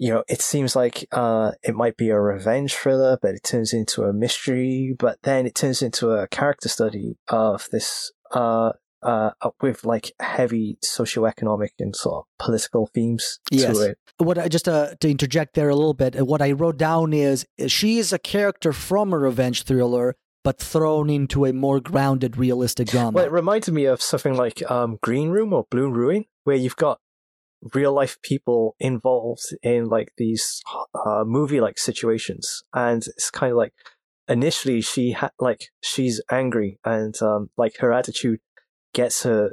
you know, it seems like uh, it might be a revenge thriller, but it turns into a mystery. But then it turns into a character study of this, uh, uh, with like heavy socioeconomic and sort of political themes Yes. to it. what I just uh, to interject there a little bit, uh, what I wrote down is uh, she is a character from a revenge thriller, but thrown into a more grounded, realistic drama. Well, it reminded me of something like um, Green Room or Blue Ruin, where you've got real life people involved in like these uh, movie like situations, and it's kind of like initially she had like she's angry and um, like her attitude gets her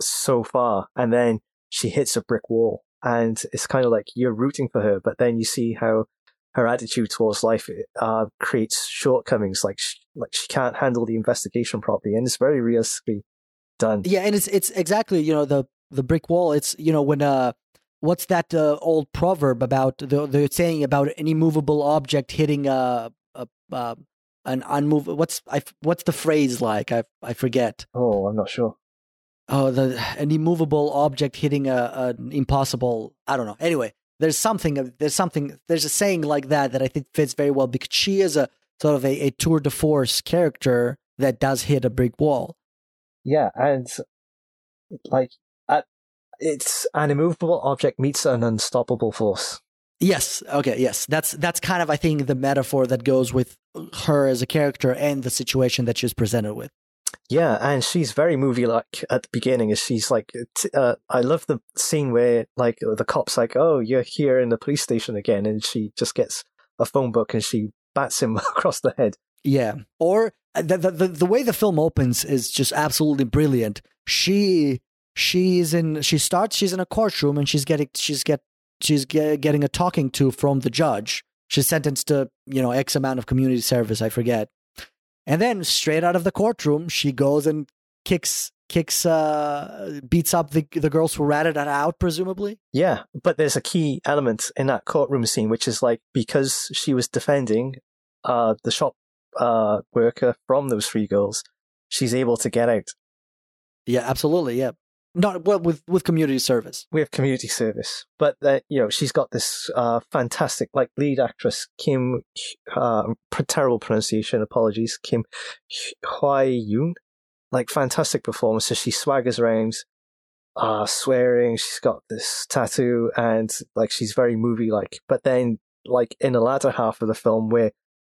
so far, and then she hits a brick wall, and it's kind of like you're rooting for her, but then you see how her attitude towards life uh, creates shortcomings, like she, like she can't handle the investigation properly, and it's very realistically done. yeah, and it's it's exactly you know the the brick wall. It's you know when uh what's that uh, old proverb about the the saying about an immovable object hitting a a, uh an unmovable what's I what's the phrase like I I forget. Oh, I'm not sure. Oh, the an immovable object hitting a an impossible. I don't know. Anyway, there's something. There's something. There's a saying like that that I think fits very well because she is a sort of a, a tour de force character that does hit a brick wall. Yeah, and like at, it's an immovable object meets an unstoppable force. Yes. Okay. Yes. That's that's kind of I think the metaphor that goes with her as a character and the situation that she's presented with. Yeah, and she's very movie like at the beginning. As she's like, uh, I love the scene where like the cops like, oh, you're here in the police station again, and she just gets a phone book and she bats him across the head. Yeah. Or uh, the, the the the way the film opens is just absolutely brilliant. She she's in she starts she's in a courtroom and she's getting she's get she's get, getting a talking to from the judge. She's sentenced to you know X amount of community service. I forget. And then straight out of the courtroom, she goes and kicks kicks uh beats up the the girls who ratted her out presumably. Yeah, but there's a key element in that courtroom scene, which is like because she was defending uh, the shop uh, worker from those three girls, she's able to get out Yeah, absolutely. Yeah. Not well with with community service. We have community service. But uh, you know, she's got this uh, fantastic like lead actress Kim. Uh, terrible pronunciation. Apologies, Kim Hwai Yoon. Like fantastic performance. So she swaggers around, uh, swearing. She's got this tattoo, and like she's very movie like. But then, like in the latter half of the film, where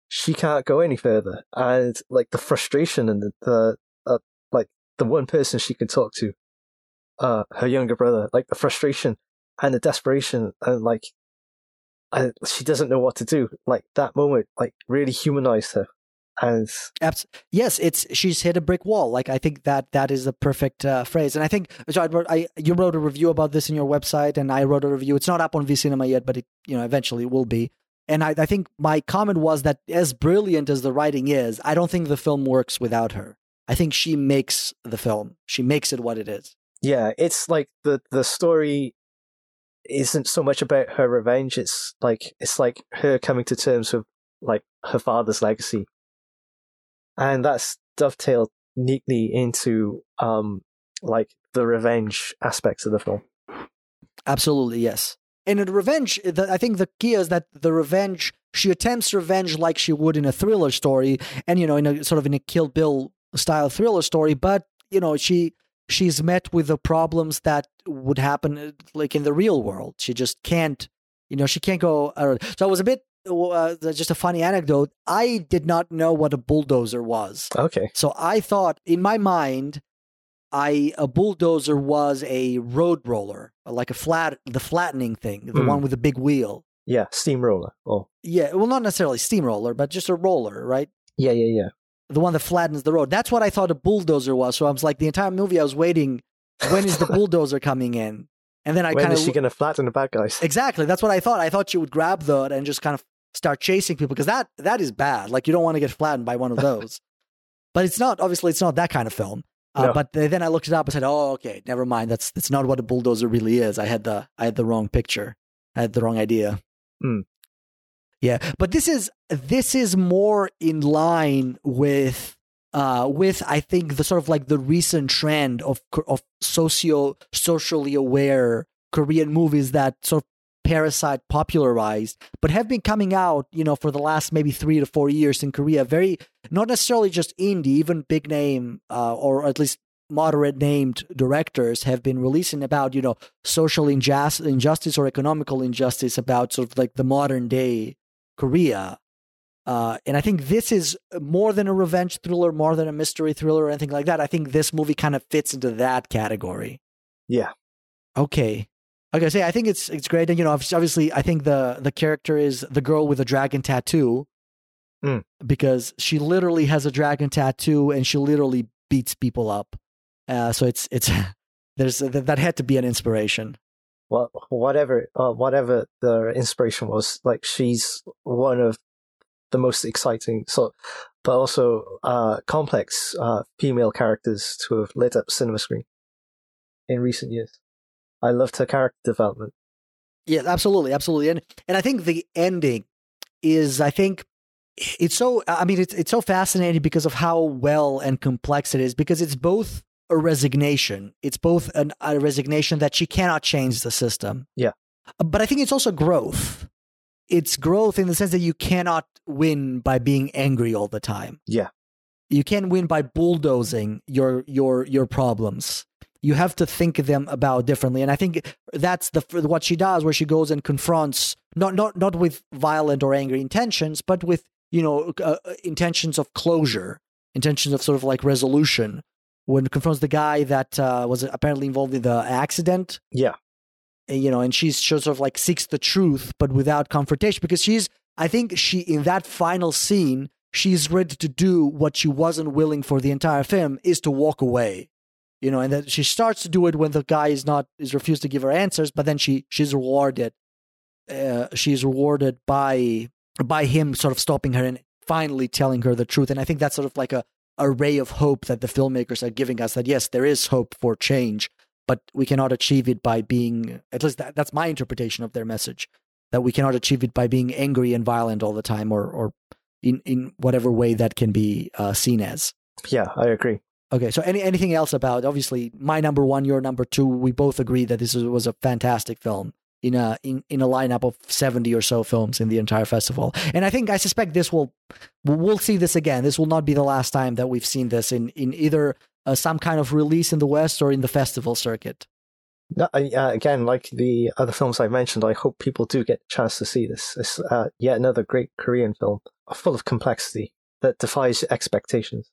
she can't go any further, and like the frustration and the, the uh, like the one person she can talk to uh, her younger brother, like the frustration and the desperation, and like I, she doesn't know what to do. Like that moment, like really humanized her, and Abs- yes, it's she's hit a brick wall. Like I think that that is a perfect uh, phrase. And I think so I, wrote, I you wrote a review about this in your website, and I wrote a review. It's not up on V Cinema yet, but it you know eventually will be. And I, I think my comment was that as brilliant as the writing is, I don't think the film works without her. I think she makes the film. She makes it what it is. Yeah, it's like the the story isn't so much about her revenge. It's like it's like her coming to terms with like her father's legacy, and that's dovetailed neatly into um like the revenge aspects of the film. Absolutely, yes. And in revenge, the, I think the key is that the revenge she attempts revenge like she would in a thriller story, and you know, in a sort of in a Kill Bill style thriller story. But you know, she she's met with the problems that would happen uh, like in the real world. She just can't, you know, she can't go. Uh, so it was a bit uh, just a funny anecdote. I did not know what a bulldozer was. Okay. So I thought in my mind, I a bulldozer was a road roller, like a flat, the flattening thing, the Hmm. one with the big wheel. Yeah, steamroller. Oh, Yeah, well, not necessarily steamroller, but just a roller, right? yeah, yeah, yeah. The one that flattens the road. That's what I thought a bulldozer was. So I was like, the entire movie, I was waiting. When is the bulldozer coming in? And then I when kind is of she going to flatten the bad guys? exactly. That's what I thought. I thought she would grab the and just kind of start chasing people because that that is bad. Like you don't want to get flattened by one of those. but it's not. Obviously, it's not that kind of film. Uh, No. But then I looked it up and said, "Oh, okay, never mind. That's that's not what a bulldozer really is. I had the I had the wrong picture. I had the wrong idea." Hmm. Yeah, but this is this is more in line with uh with I think the sort of like the recent trend of of socio socially aware Korean movies that sort of Parasite popularized, but have been coming out, you know, for the last maybe three to four years in Korea. Very not necessarily just indie, even big name uh, or at least moderate named directors have been releasing about, you know, social injust- injustice or economical injustice about sort of like the modern day Korea. Uh, and I think this is more than a revenge thriller, more than a mystery thriller or anything like that. I think this movie kind of fits into that category. Yeah. Okay. Like I say, I think it's it's great. And you know, obviously, I think the the character is the girl with the dragon tattoo, Mm. because she literally has a dragon tattoo and she literally beats people up. Uh, so it's it's there's that had to be an inspiration. Whatever, uh, whatever the inspiration was, like she's one of the most exciting, so, but also uh, complex uh, female characters to have lit up cinema screen in recent years. I loved her character development. Yeah, absolutely, absolutely. And and I think the ending is I think it's so I mean it's it's so fascinating because of how well and complex it is because it's both a resignation. It's both an, a resignation that she cannot change the system. Yeah. But I think it's also growth. It's growth in the sense that you cannot win by being angry all the time. Yeah. You can win by bulldozing your your your problems. You have to think them about differently, and I think that's the what she does, where she goes and confronts not not not with violent or angry intentions, but with you know uh, uh, intentions of closure, intentions of sort of like resolution. When it confronts the guy that uh, was apparently involved in the accident, Yeah. and, you know, and she's she sort of like seeks the truth, but without confrontation, because she's, I think she in that final scene, she's ready to do what she wasn't willing for the entire film is to walk away, you know, and that she starts to do it when the guy is not is refused to give her answers, but then she she's rewarded, uh, she's rewarded by by him sort of stopping her and finally telling her the truth, and I think that's sort of like a a ray of hope that the filmmakers are giving us that yes, there is hope for change but we cannot achieve it by being at least that, that's my interpretation of their message that we cannot achieve it by being angry and violent all the time or or in in whatever way that can be uh, seen as Yeah, I agree. okay so any anything else about obviously my number one your number two we both agree that this was, was a fantastic film in a in, in a lineup of 70 or so films in the entire festival and i think i suspect this will we'll see this again this will not be the last time that we've seen this in in either uh, some kind of release in the west or in the festival circuit No, uh, again, like the other films I mentioned, I hope people do get a chance to see this. It's uh, yet another great Korean film, full of complexity that defies expectations.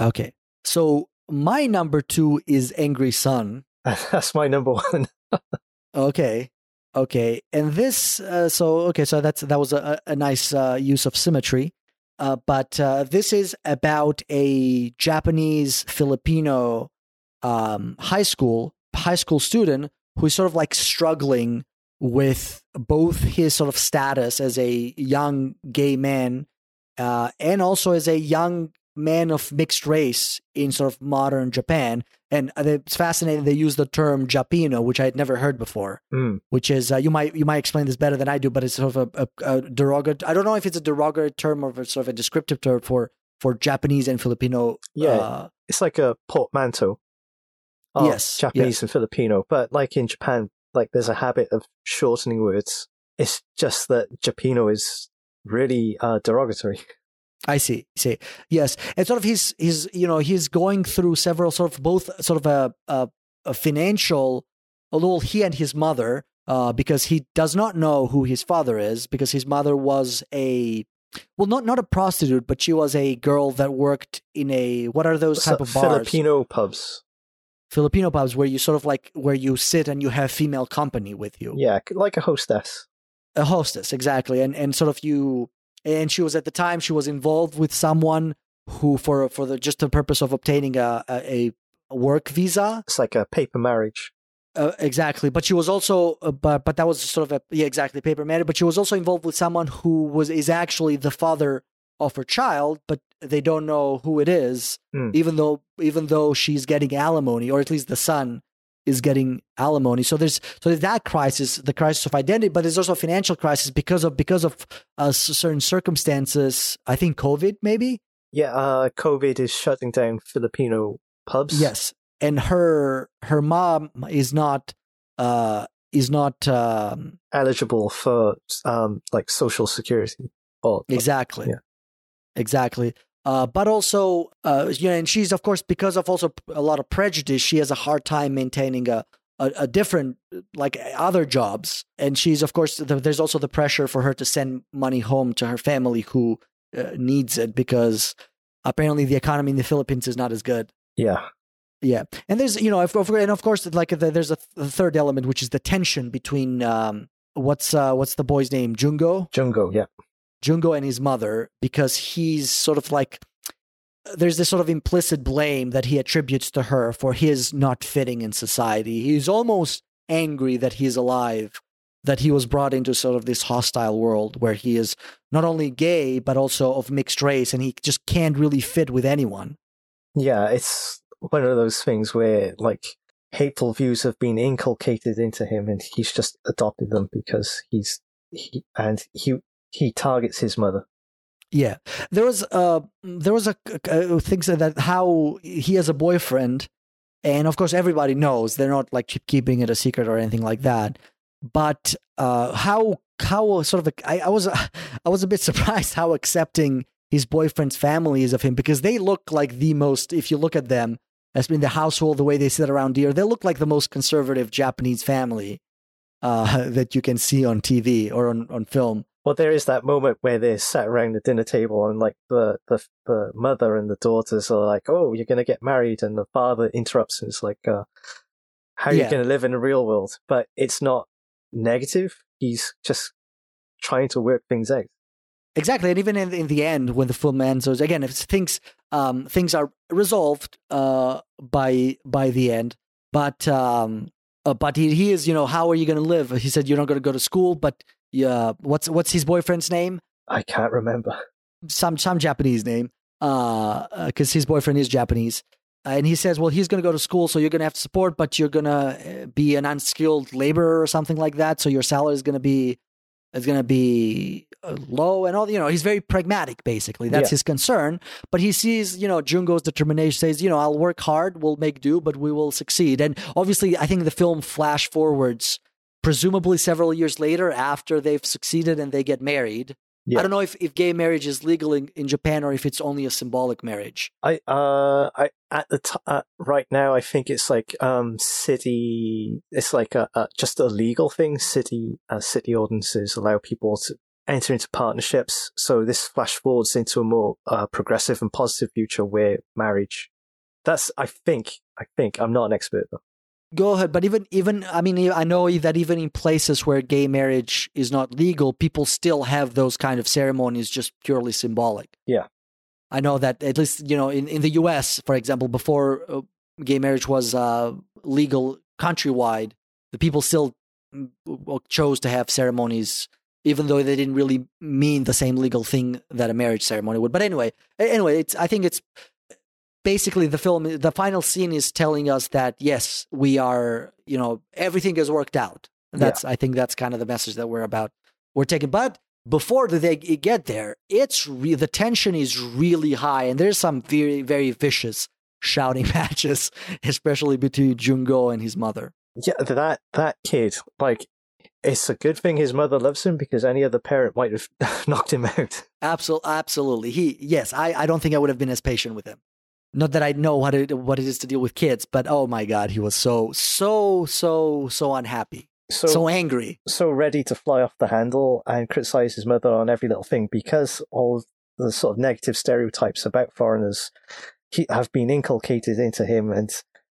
Okay. So my number two is Angry Son. That's my number one. Okay. Okay. And this, uh, so, okay, so that's, that was a, a nice uh, use of symmetry. Uh, but uh, this is about a Japanese Filipino um, high school, high school student who's sort of like struggling with both his sort of status as a young gay man uh, and also as a young man of mixed race in sort of modern Japan. And it's fascinating. They use the term Japino, which I had never heard before. Mm. Which is uh, you might you might explain this better than I do, but it's sort of a, a, a derogatory. I don't know if it's a derogatory term or sort of a descriptive term for for Japanese and Filipino. Yeah. uh, It's like a portmanteau. Yes, Japanese and Filipino, but like in Japan, like there's a habit of shortening words. It's just that Japino is really uh, derogatory. I see. See, yes, and sort of he's he's you know he's going through several sort of both sort of a a, a financial, although he and his mother, uh, because he does not know who his father is, because his mother was a well, not not a prostitute, but she was a girl that worked in a what are those type of bars? Filipino pubs. Filipino pubs where you sort of like where you sit and you have female company with you. Yeah, like a hostess. A hostess, exactly, and and sort of you and she was at the time she was involved with someone who for for the just the purpose of obtaining a a, a work visa It's like a paper marriage. uh, exactly but she was also uh, but but that was sort of a yeah exactly paper marriage. but she was also involved with someone who was is actually the father of her child but they don't know who it is Hmm. even though even though she's getting alimony or at least the son is getting alimony so there's so there's that crisis the crisis of identity but there's also a financial crisis because of because of uh, certain circumstances i think covid maybe Yeah, uh, COVID is shutting down Filipino pubs. yes and her her mom is not uh is not um eligible for um like social security. Or exactly Yeah. exactly uh but also uh you know and she's of course because of also a lot of prejudice she has a hard time maintaining a a, a different like other jobs. And she's of course the, there's also the pressure for her to send money home to her family who uh, needs it because apparently the economy in the philippines is not as good. Yeah, Yeah, and there's you know, if, and of course, like the, there's a, th- the third element, which is the tension between um, what's uh, what's the boy's name, Jungo, Jungo. Yeah, Jungo, and his mother, because he's sort of like there's this sort of implicit blame that he attributes to her for his not fitting in society. He's almost angry that he's alive, that he was brought into sort of this hostile world where he is not only gay but also of mixed race, and he just can't really fit with anyone. yeah. It's one of those things where like hateful views have been inculcated into him, and he's just adopted them because he's he and he he targets his mother. Yeah, there was uh there was a, a things that how he has a boyfriend, and of course everybody knows they're not like keep keeping it a secret or anything like that. But uh, how how sort of I, I was I was a bit surprised how accepting his boyfriend's family is of him because they look like the most. If you look at them as in the household, the way they sit around here they look like the most conservative Japanese family uh, that you can see on TV or on on film. Well, there is that moment where they're sat around the dinner table, and like the the the mother and the daughters are like, "Oh, you're gonna get married," and the father interrupts and is like, uh, "How are Yeah. you gonna live in the real world?" But it's not negative. He's just trying to work things out. Exactly, and even in, in the end, when the film ends, so again, if things um, things are resolved uh, by by the end, but um, uh, but he, he is, you know, how are you going to live? He said you're not going to go to school, but yeah, what's what's his boyfriend's name? I can't remember. Some some Japanese name, uh, because his boyfriend is Japanese, and he says, well, he's going to go to school, so you're going to have to support, but you're going to be an unskilled laborer or something like that, so your salary is going to be is going to be uh, low and all you know he's very pragmatic basically that's Yeah. his concern but he sees you know jungo's determination says you know i'll work hard we'll make do but we will succeed and obviously i think the film flash forwards presumably several years later after they've succeeded and they get married Yeah. i don't know if, if gay marriage is legal in, in japan or if it's only a symbolic marriage I uh I at the t- uh, right now I think it's like um city it's like a, a just a legal thing. City uh, city ordinances allow people to enter into partnerships. So this flash forwards into a more uh, progressive and positive future where marriage. That's I think I think I'm not an expert though. Go ahead, but even even I mean I know that even in places where gay marriage is not legal, people still have those kind of ceremonies just purely symbolic. Yeah. I know that at least you know in in the U.S. for example, before uh, gay marriage was uh, legal countrywide, the people still mm, chose to have ceremonies, even though they didn't really mean the same legal thing that a marriage ceremony would. But anyway, anyway, it's I think it's basically the film the final scene is telling us that yes we are you know everything has worked out that's i think that's kind of the message that we're about we're taking but before they get there it's re- the tension is really high and there's some very very vicious shouting matches especially between jungo and his mother yeah, that that kid, like, it's a good thing his mother loves him because any other parent might have knocked him out. Absolutely, absolutely. He, yes, I, I don't think I would have been as patient with him. Not that I know what it, what it is to deal with kids, but oh my god, he was so, so, so, so unhappy, So, so angry. so ready to fly off the handle and criticize his mother on every little thing because all the sort of negative stereotypes about foreigners he, have been inculcated into him, and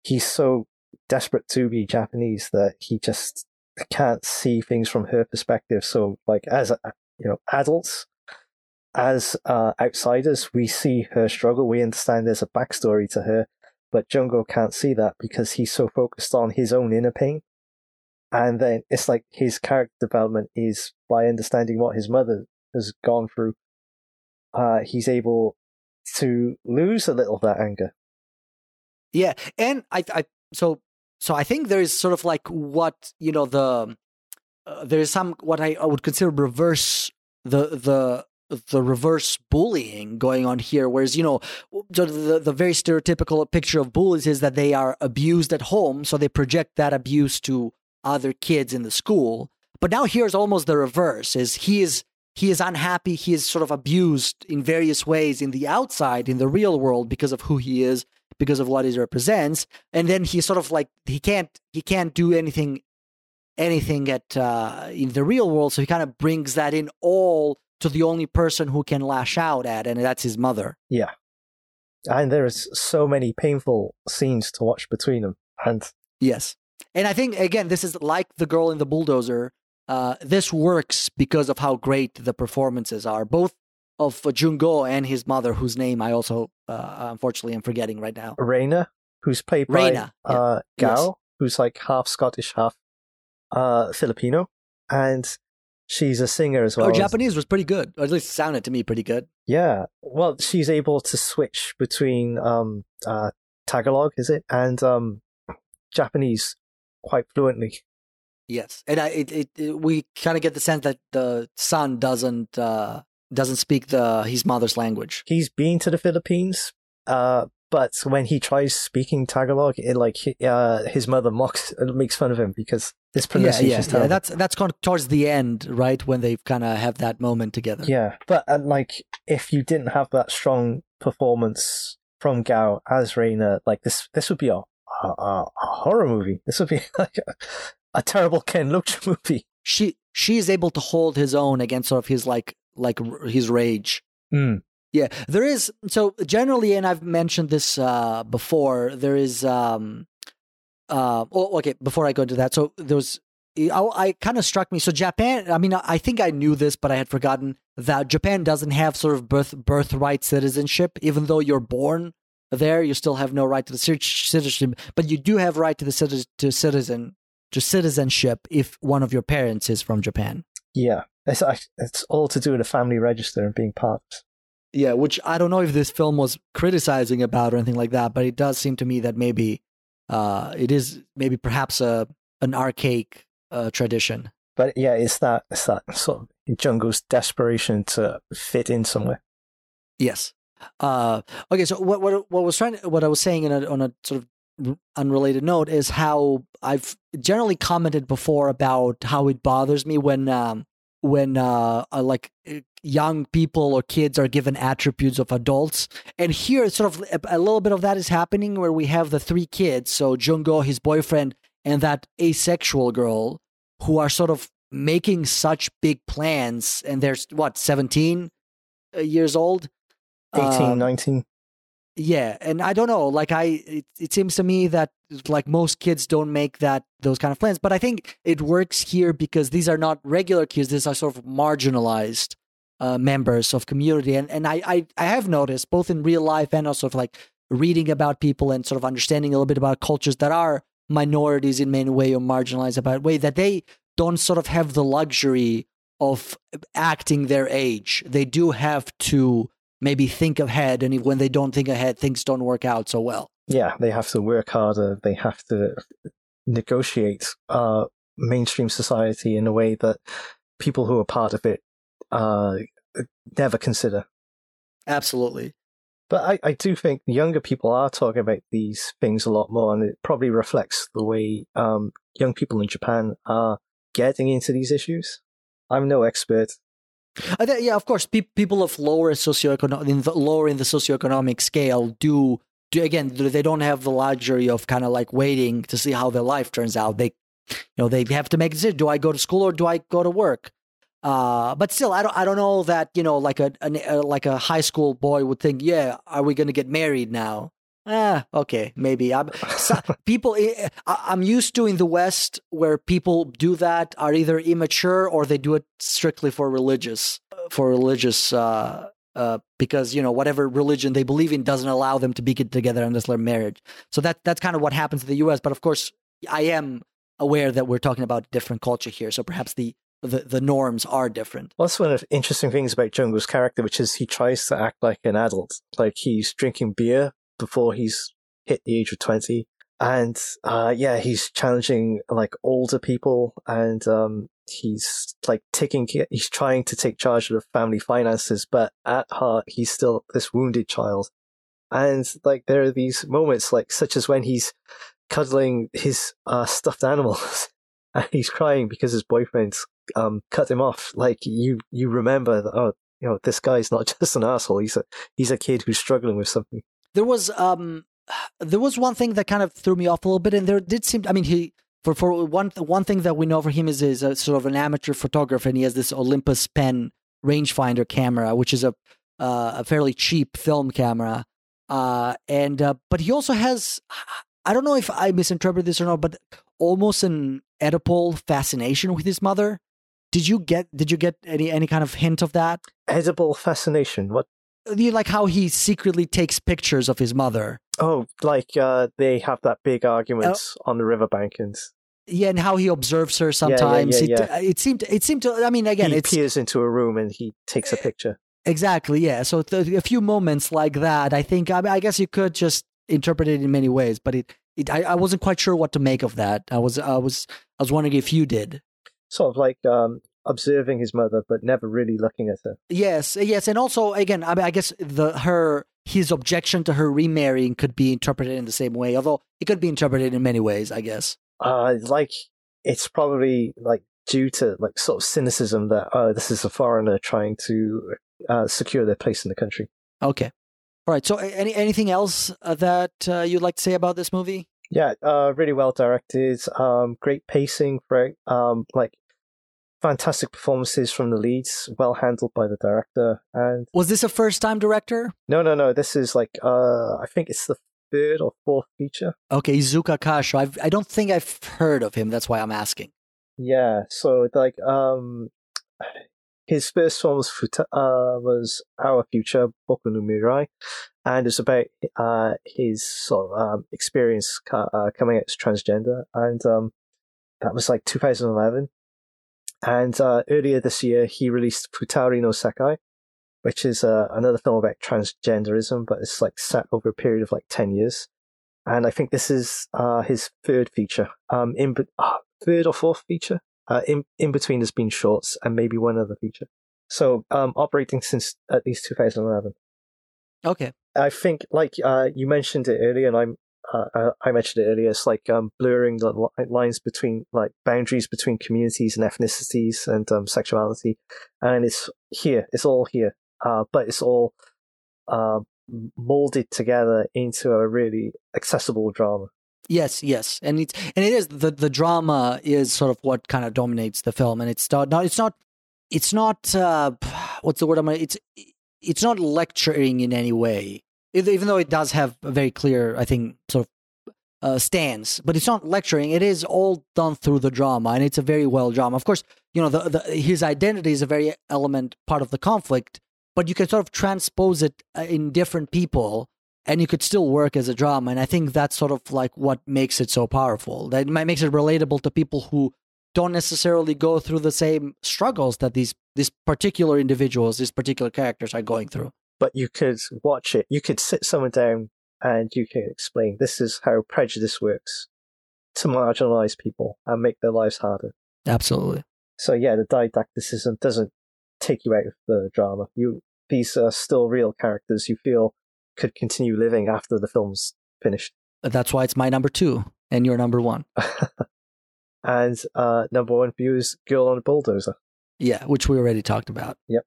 he's so desperate to be Japanese that he just can't see things from her perspective. So, like as a, you know, adults, as uh, outsiders, we see her struggle. We understand there's a backstory to her, but Jungo can't see that because he's so focused on his own inner pain. And then it's like his character development is by understanding what his mother has gone through. Uh, he's able to lose a little of that anger. Yeah, and I, I, so, so I think there is sort of like what you know the uh, there is some what I, I would consider reverse the the the reverse bullying going on here. Whereas you know the the, very stereotypical picture of bullies is that they are abused at home, so they project that abuse to other kids in the school. But now here's almost the reverse: is he is he is unhappy, he is sort of abused in various ways in the outside, in the real world, because of who he is, because of what he represents, and then he sort of like he can't he can't do anything anything at uh, in the real world, so he kind of brings that in all to the only person who can lash out at, and that's his mother. Yeah. And there's so many painful scenes to watch between them. And Yes. And I think again, this is like the girl in the bulldozer. Uh, this works because of how great the performances are, both of Jungo and his mother, whose name I also uh, unfortunately am forgetting right now. Reina, who's played by Reina, yeah. uh, Gao, Yes. who's like half Scottish, half uh, Filipino. And she's a singer as well. Her Japanese was pretty good, or at least sounded to me pretty good. Yeah. Well, she's able to switch between um, uh, Tagalog, is it, and um, Japanese quite fluently. Yes, and I, it, it, it we kind of get the sense that the son doesn't uh, doesn't speak the his mother's language. He's been to the Philippines, uh, but when he tries speaking Tagalog, it like uh, his mother mocks, makes fun of him because his pronunciation yeah, is yeah. That's that's kind of towards the end, right, when they kind of have that moment together. Yeah, but uh, like if you didn't have that strong performance from Gao as Reina, like this, this would be a a, a, a horror movie. This would be like a, a terrible Ken Loach movie. she she is able to hold his own against sort of his like like his rage. Mm. Yeah, there is so generally, and I've mentioned this uh, before. There is um, uh, oh, okay. Before I go into that, so there was I, I kind of struck me. So Japan, I mean, I think I knew this, but I had forgotten that Japan doesn't have sort of birth birthright citizenship. Even though you're born there, you still have no right to the citizenship, but you do have right to the citizen to citizen to citizenship if one of your parents is from Japan. Yeah, it's it's all to do with a family register and being part. Yeah, which I don't know if this film was criticizing about or anything like that, but it does seem to me that maybe uh, it is maybe perhaps a an archaic uh, tradition. But yeah, it's that it's that sort of Jungo's desperation to fit in somewhere. Yes. Uh, okay. So what what what was trying to, what I was saying in a, on a sort of unrelated note is how I've generally commented before about how it bothers me when um, when uh, uh, like uh, young people or kids are given attributes of adults, and here sort of a, little bit of that is happening where we have the three kids, so Jungo, his boyfriend, and that asexual girl, who are sort of making such big plans, and they're what seventeen years old. 18, Um, 19. Yeah, and I don't know. Like I, it, it seems to me that like most kids don't make that those kind of plans. But I think it works here because these are not regular kids. These are sort of marginalized uh, members of community, and and I, I I have noticed both in real life and also like reading about people and sort of understanding a little bit about cultures that are minorities in many way or marginalized about way that they don't sort of have the luxury of acting their age. They do have to maybe think ahead, and when they don't think ahead, things don't work out so well. Yeah, they have to work harder. They have to negotiate uh, mainstream society in a way that people who are part of it uh, never consider. Absolutely. But I, I do think younger people are talking about these things a lot more, and it probably reflects the way um, young people in Japan are getting into these issues. I'm no expert. Think, yeah, of course, pe- people of lower socioeconomic, in the, lower in the socioeconomic scale, do, do again. They don't have the luxury of kind of like waiting to see how their life turns out. They, you know, they have to make a decision: do I go to school or do I go to work? Uh, but still, I don't, I don't know that you know, like a, a like a high school boy would think, yeah, are we going to get married now? Ah, okay, maybe. I'm so, people. eh, I'm used to in the West where people do that are either immature or they do it strictly for religious, for religious, uh, uh, because you know whatever religion they believe in doesn't allow them to be get together unless they're married. So that that's kind of what happens in the U.S. But of course, I am aware that we're talking about different culture here, so perhaps the the, the norms are different. Well, that's one of the interesting things about Jungo's character, which is he tries to act like an adult. Like he's drinking beer before he's hit the age of 20. And, uh, yeah, he's challenging like older people and, um, he's like taking, he's trying to take charge of the family finances, but at heart, he's still this wounded child. And like there are these moments, like such as when he's cuddling his, uh, stuffed animals and he's crying because his boyfriend's, um, cut him off. Like you, you remember that, oh, you know, this guy's not just an asshole. He's a, he's a kid who's struggling with something. There was um there was one thing that kind of threw me off a little bit, and there did seem. I mean, he for for one one thing that we know for him is is a sort of an amateur photographer, and he has this Olympus Pen rangefinder camera, which is a uh, a fairly cheap film camera. Uh, and uh, but he also has. I don't know if I misinterpreted this or not, but almost an Oedipal fascination with his mother. Did you get? Did you get any any kind of hint of that? Edible fascination. What? You like how he secretly takes pictures of his mother. Oh, like uh, they have that big argument Oh. on the riverbank, and Yeah, and how he observes her sometimes. yeah, it, it seemed. It seemed to. I mean, again, he it's peers into a room and he takes a picture. exactly yeah. So th- a few moments like that, I think. I, mean, I guess you could just interpret it in many ways, but it. it I, I wasn't quite sure what to make of that. I was. I was. I was wondering if you did. Sort of like um, observing his mother, but never really looking at her. Yes, yes, and also again, I mean, I guess the her his objection to her remarrying could be interpreted in the same way, although it could be interpreted in many ways. I guess. Uh, like it's probably like due to like sort of cynicism that oh, this is a foreigner trying to uh, secure their place in the country. Okay. All right. So, any anything else uh, that uh, you'd like to say about this movie? Yeah, uh, really well directed. Um, great pacing, great, um, like fantastic performances from the leads, well handled by the director. And Was this a first time director? no, no, no, this is like uh, I think it's the third or fourth feature. Okay, Iizuka Kasho. I've, I don't think I've heard of him. That's why I'm asking. Yeah, so like um, his first film was Futa- uh, was Our Future, Boku no Mirai, and it's about uh his sort of um, experience uh, coming out as transgender, and um, that was like 2011. And uh, earlier this year, he released Futari no Sekai, which is uh, another film about transgenderism, but it's like set over a period of like 10 years. And I think this is uh, his third feature. Um, in be- uh, third or fourth feature. Uh, in in between, there's been shorts and maybe one other feature. So um, operating since at least 2011. Okay. I think, like uh, you mentioned it earlier, and I'm uh, uh, I mentioned it earlier. It's like um, blurring the li- lines between like boundaries between communities and ethnicities and um, sexuality, and it's here. It's all here, uh, but it's all uh, molded together into a really accessible drama. Yes, yes, and it's and it is the the drama is sort of what kind of dominates the film, and it's not, it's not it's not uh, what's the word I'm it's it's not lecturing in any way, even though it does have a very clear, I think, sort of uh, stance, but it's not lecturing. It is all done through the drama, and it's a very well drama. Of course, you know the, the his identity is a very element part of the conflict, but you can sort of transpose it uh, in different people and you could still work as a drama. And I think that's sort of like what makes it so powerful. That makes it relatable to people who don't necessarily go through the same struggles that these these particular individuals, these particular characters are going through. But you could watch it. You could sit someone down and you can explain this is how prejudice works to marginalize people and make their lives harder. Absolutely. So yeah, the didacticism doesn't take you out of the drama. You these are still real characters you feel could continue living after the film's finished. That's why it's my number two and your number one. and uh, number one for you is Girl on a Bulldozer. Yeah, which we already talked about. Yep.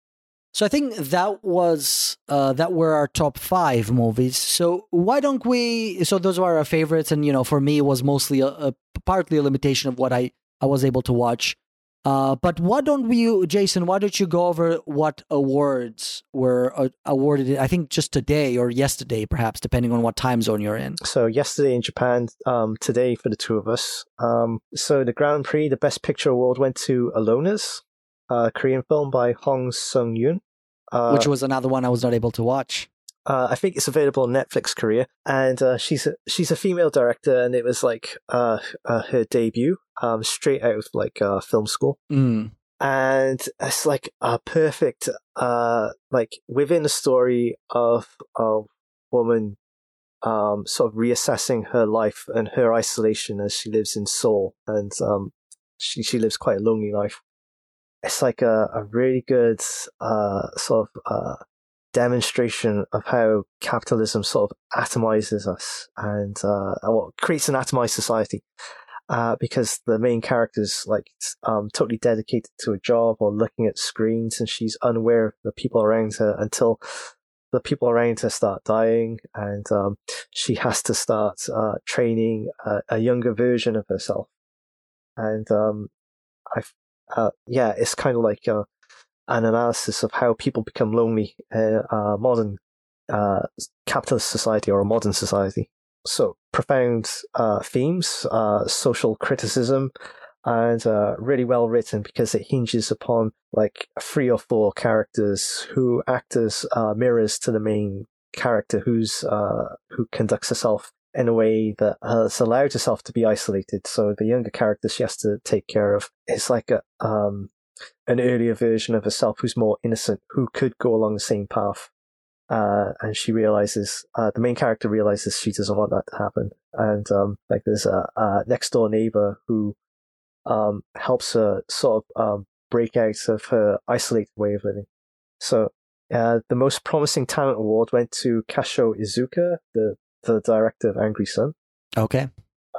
So I think that was uh, that were our top five movies. So why don't we? So those were our favorites, and you know, for me, it was mostly a, a partly a limitation of what I I was able to watch. Uh, but why don't we, Jason? Why don't you go over what awards were uh, awarded? I think just today or yesterday, perhaps, depending on what time zone you're in. So yesterday in Japan, um, today for the two of us. Um, so the Grand Prix, the Best Picture award went to Aloners, a Korean film by Hong Sung-eun. Uh, which was another one I was not able to watch. uh, I think it's available on Netflix Korea, and uh, she's a, she's a female director, and it was like uh, uh, her debut, um, straight out of like uh, film school. Mm. and it's like a perfect uh like within the story of a woman um sort of reassessing her life and her isolation as she lives in Seoul and um she she lives quite a lonely life it's like a, a really good uh sort of uh demonstration of how capitalism sort of atomizes us and uh what creates an atomized society uh, because the main character's like um, totally dedicated to a job or looking at screens, and she's unaware of the people around her until the people around her start dying, and um, she has to start uh, training a, a younger version of herself. And um, I, uh, yeah, it's kind of like uh, an analysis of how people become lonely in a modern uh, capitalist society or a modern society. So profound uh, themes, uh, social criticism, and uh, really well written because it hinges upon like three or four characters who act as uh, mirrors to the main character, who's uh, who conducts herself in a way that has allowed herself to be isolated. So the younger character she has to take care of is like a um, an earlier version of herself who's more innocent, who could go along the same path uh, and she realizes uh, the main character realizes she doesn't want that to happen, and um, like there's a, a next door neighbor who um, helps her sort of um, break out of her isolated way of living. So uh, the most promising talent award went to Kasho Iizuka, the the director of Angry Son. Okay.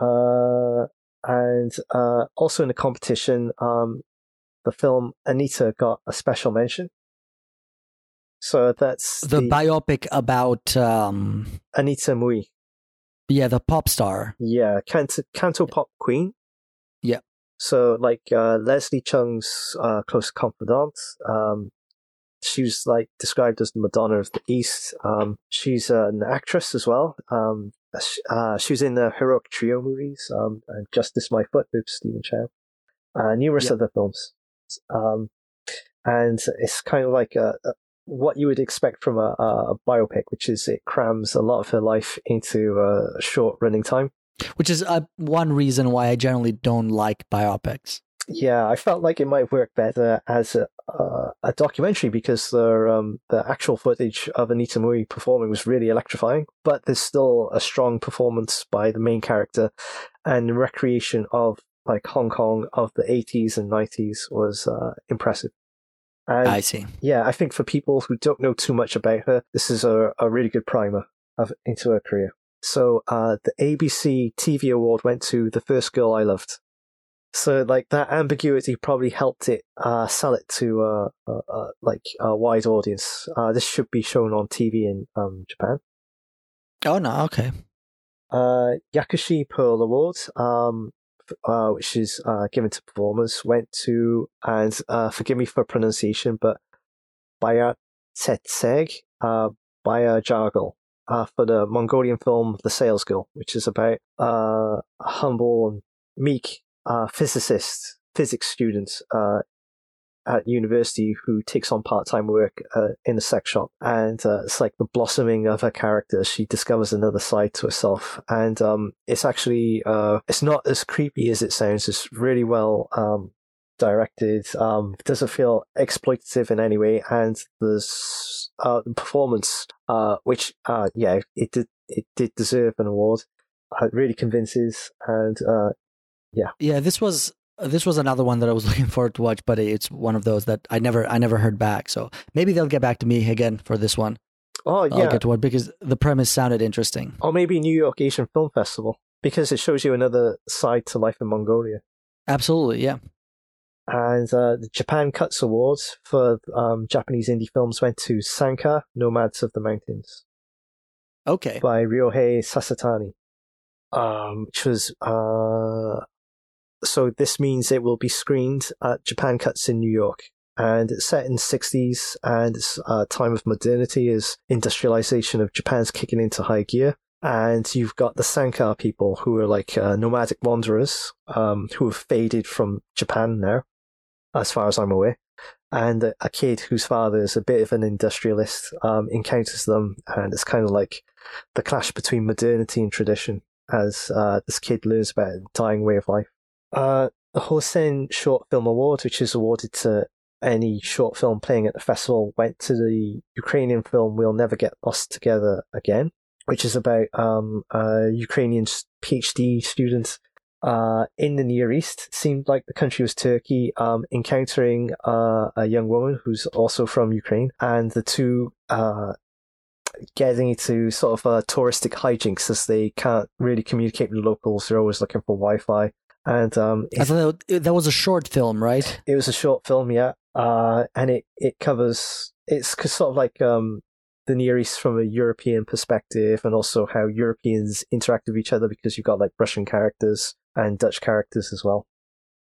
Uh, and uh, also in the competition, um, the film Anita got a special mention. So that's The, biopic about um Anita Mui. yeah, the pop star. Yeah, Canto, Canto Pop Queen. Yeah. So like uh, Leslie Cheung's uh, close confidant. Um, she was like described as the Madonna of the East. Um, she's uh, an actress as well. Um, uh, she was in the Heroic Trio movies. Um, and Justice My Foot with Stephen Chow. Uh, numerous Yeah. other films. Um, and it's kind of like a, a, what you would expect from a, a biopic, which is it crams a lot of her life into a short running time. Which is uh, one reason why I generally don't like biopics. Yeah, I felt like it might work better as a, uh, a documentary because the um, the actual footage of Anita Mui performing was really electrifying. But there's still a strong performance by the main character, and recreation of like Hong Kong of the 80s and 90s was uh, impressive. And I see. yeah, I think for people who don't know too much about her, this is a, a really good primer of into her career. So uh, the ABC TV award went to The First Girl I Loved. So like that ambiguity probably helped it uh, sell it to uh, uh, uh, like a wide audience. Uh, this should be shown on TV in um, Japan. Oh no, okay. Uh, Yakushi Pearl Award, um, uh, which is uh, given to performers, went to and uh, forgive me for pronunciation, but Bayat Tsetseg, uh, Baya Jargal, uh, for the Mongolian film The Sales Girl, which is about uh, a humble and meek uh, physicist, physics student uh, at university who takes on part-time work uh, in a sex shop. And uh, it's like the blossoming of her character. She discovers another side to herself. And um, it's actually uh, it's not as creepy as it sounds. It's really well um, directed. Um, it doesn't feel exploitative in any way. And there's uh, the performance uh, which uh, yeah it did it did deserve an award. It really convinces. And uh, Yeah, this was this was another one that I was looking forward to watch, but it's one of those that I never I never heard back. So maybe they'll get back to me again for this one. oh yeah, I'll get to one because the premise sounded interesting. Or maybe New York Asian Film Festival, because it shows you another side to life in Mongolia. Absolutely, yeah. And uh, the Japan Cuts Awards for um, Japanese indie films went to Sanka, Nomads of the Mountains, Okay. by Ryohei Sasatani, um, which was. Uh, so this means it will be screened at Japan Cuts in New York. And it's set in the 60s, and it's a time of modernity as industrialization of Japan's kicking into high gear. And you've got the Sanka people who are like uh, nomadic wanderers um, who have faded from Japan now, as far as I'm aware. And a, a kid whose father is a bit of an industrialist um, encounters them, and it's kind of like the clash between modernity and tradition as uh, this kid learns about a dying way of life. Uh, the Housen Short Film Award, which is awarded to any short film playing at the festival, went to the Ukrainian film We'll Never Get Lost Together Again, which is about um, a Ukrainian PhD student uh, in the Near East. It Seemed like the country was Turkey, um, encountering uh, a young woman who's also from Ukraine, and the two uh, getting into sort of uh, touristic hijinks as they can't really communicate with locals. They're always looking for Wi-Fi. And um, I thought that, that was a short film, right? it was a short film, yeah, uh, and it it covers it's sort of like um, the Near East from a European perspective, and also how Europeans interact with each other because you've got like Russian characters and Dutch characters as well.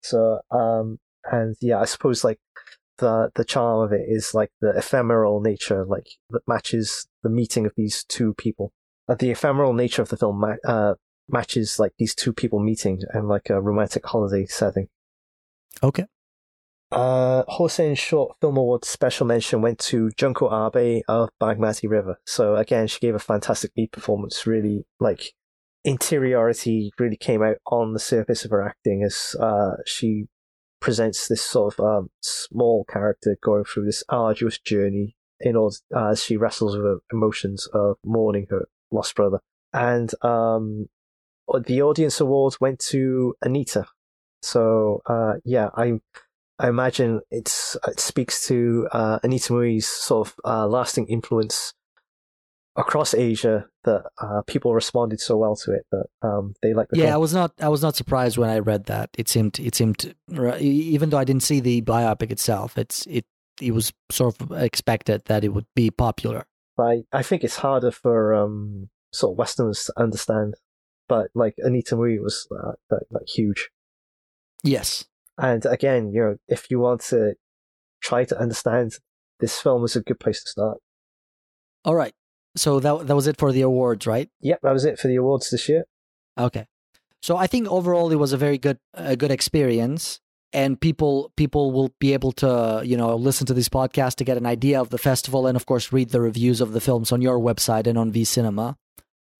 So um, and yeah, I suppose like the the charm of it is like the ephemeral nature, like that matches the meeting of these two people. Uh, the ephemeral nature of the film uh, matches like these two people meeting and like a romantic holiday setting. Okay. Uh, Housen Short Film Award special mention went to Junko Abe of Bagmati River. So again, she gave a fantastic lead performance. Really, like interiority really came out on the surface of her acting as uh, she presents this sort of um, small character going through this arduous journey in order uh, as she wrestles with her emotions of mourning her lost brother. And um, the audience award went to Anita. So uh, yeah, I I imagine it's it speaks to uh, Anita Mui's sort of uh, lasting influence across Asia that uh, people responded so well to it that um, they like the Yeah, I was not. I was not surprised when I read that. It seemed. It seemed. Even though I didn't see the biopic itself, it's. It. It was sort of expected that it would be popular. I I think it's harder for um, sort of Westerners to understand, but like Anita Mui was uh, like, like huge. Yes. And again, you know, if you want to try to understand this film, is a good place to start. All right. So that that was it for the awards, right? Yep, that was it for the awards this year. Okay. So I think overall it was a very good a good experience and people people will be able to, you know, listen to this podcast to get an idea of the festival and of course read the reviews of the films on your website and on V Cinema.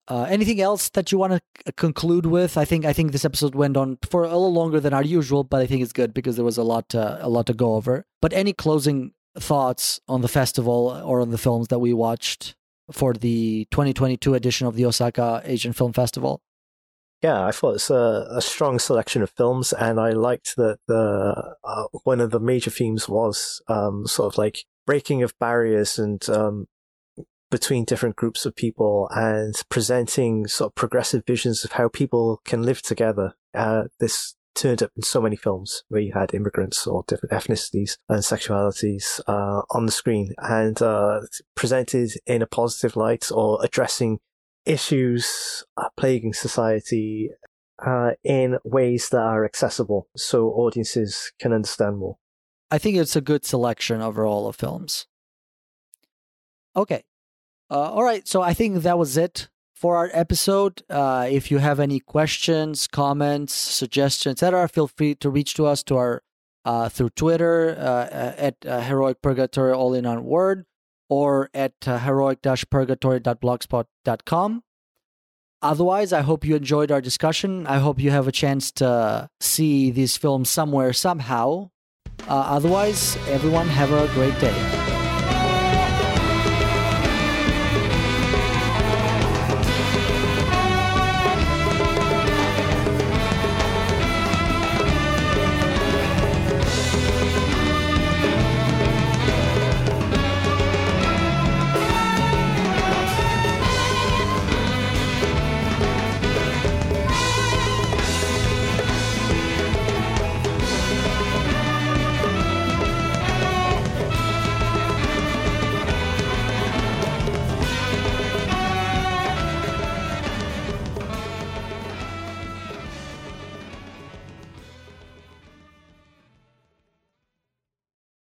Uh, anything else that you want to conclude with? I think I think this episode went on for a little longer than our usual, but I think it's good because there was a lot to, a lot to go over. But any closing thoughts on the festival or on the films that we watched for the 2022 edition of the Osaka Asian Film Festival? Yeah, I thought it's a, a strong selection of films, and I liked that the uh, one of the major themes was um, sort of like breaking of barriers and um, between different groups of people, and presenting sort of progressive visions of how people can live together. Uh, this turned up in so many films where you had immigrants or different ethnicities and sexualities uh, on the screen, and uh, presented in a positive light or addressing issues uh, plaguing society uh, in ways that are accessible so audiences can understand more. I think it's a good selection overall of films. Okay. Uh, all right. So I think that was it for our episode. Uh, if you have any questions, comments, suggestions, etc., feel free to reach to us to our uh, through Twitter uh, at uh, heroic purgatory all in one word or at uh, heroic-purgatory.blogspot.com. Otherwise, I hope you enjoyed our discussion. I hope you have a chance to see these films somewhere, somehow. Uh, otherwise, everyone have a great day.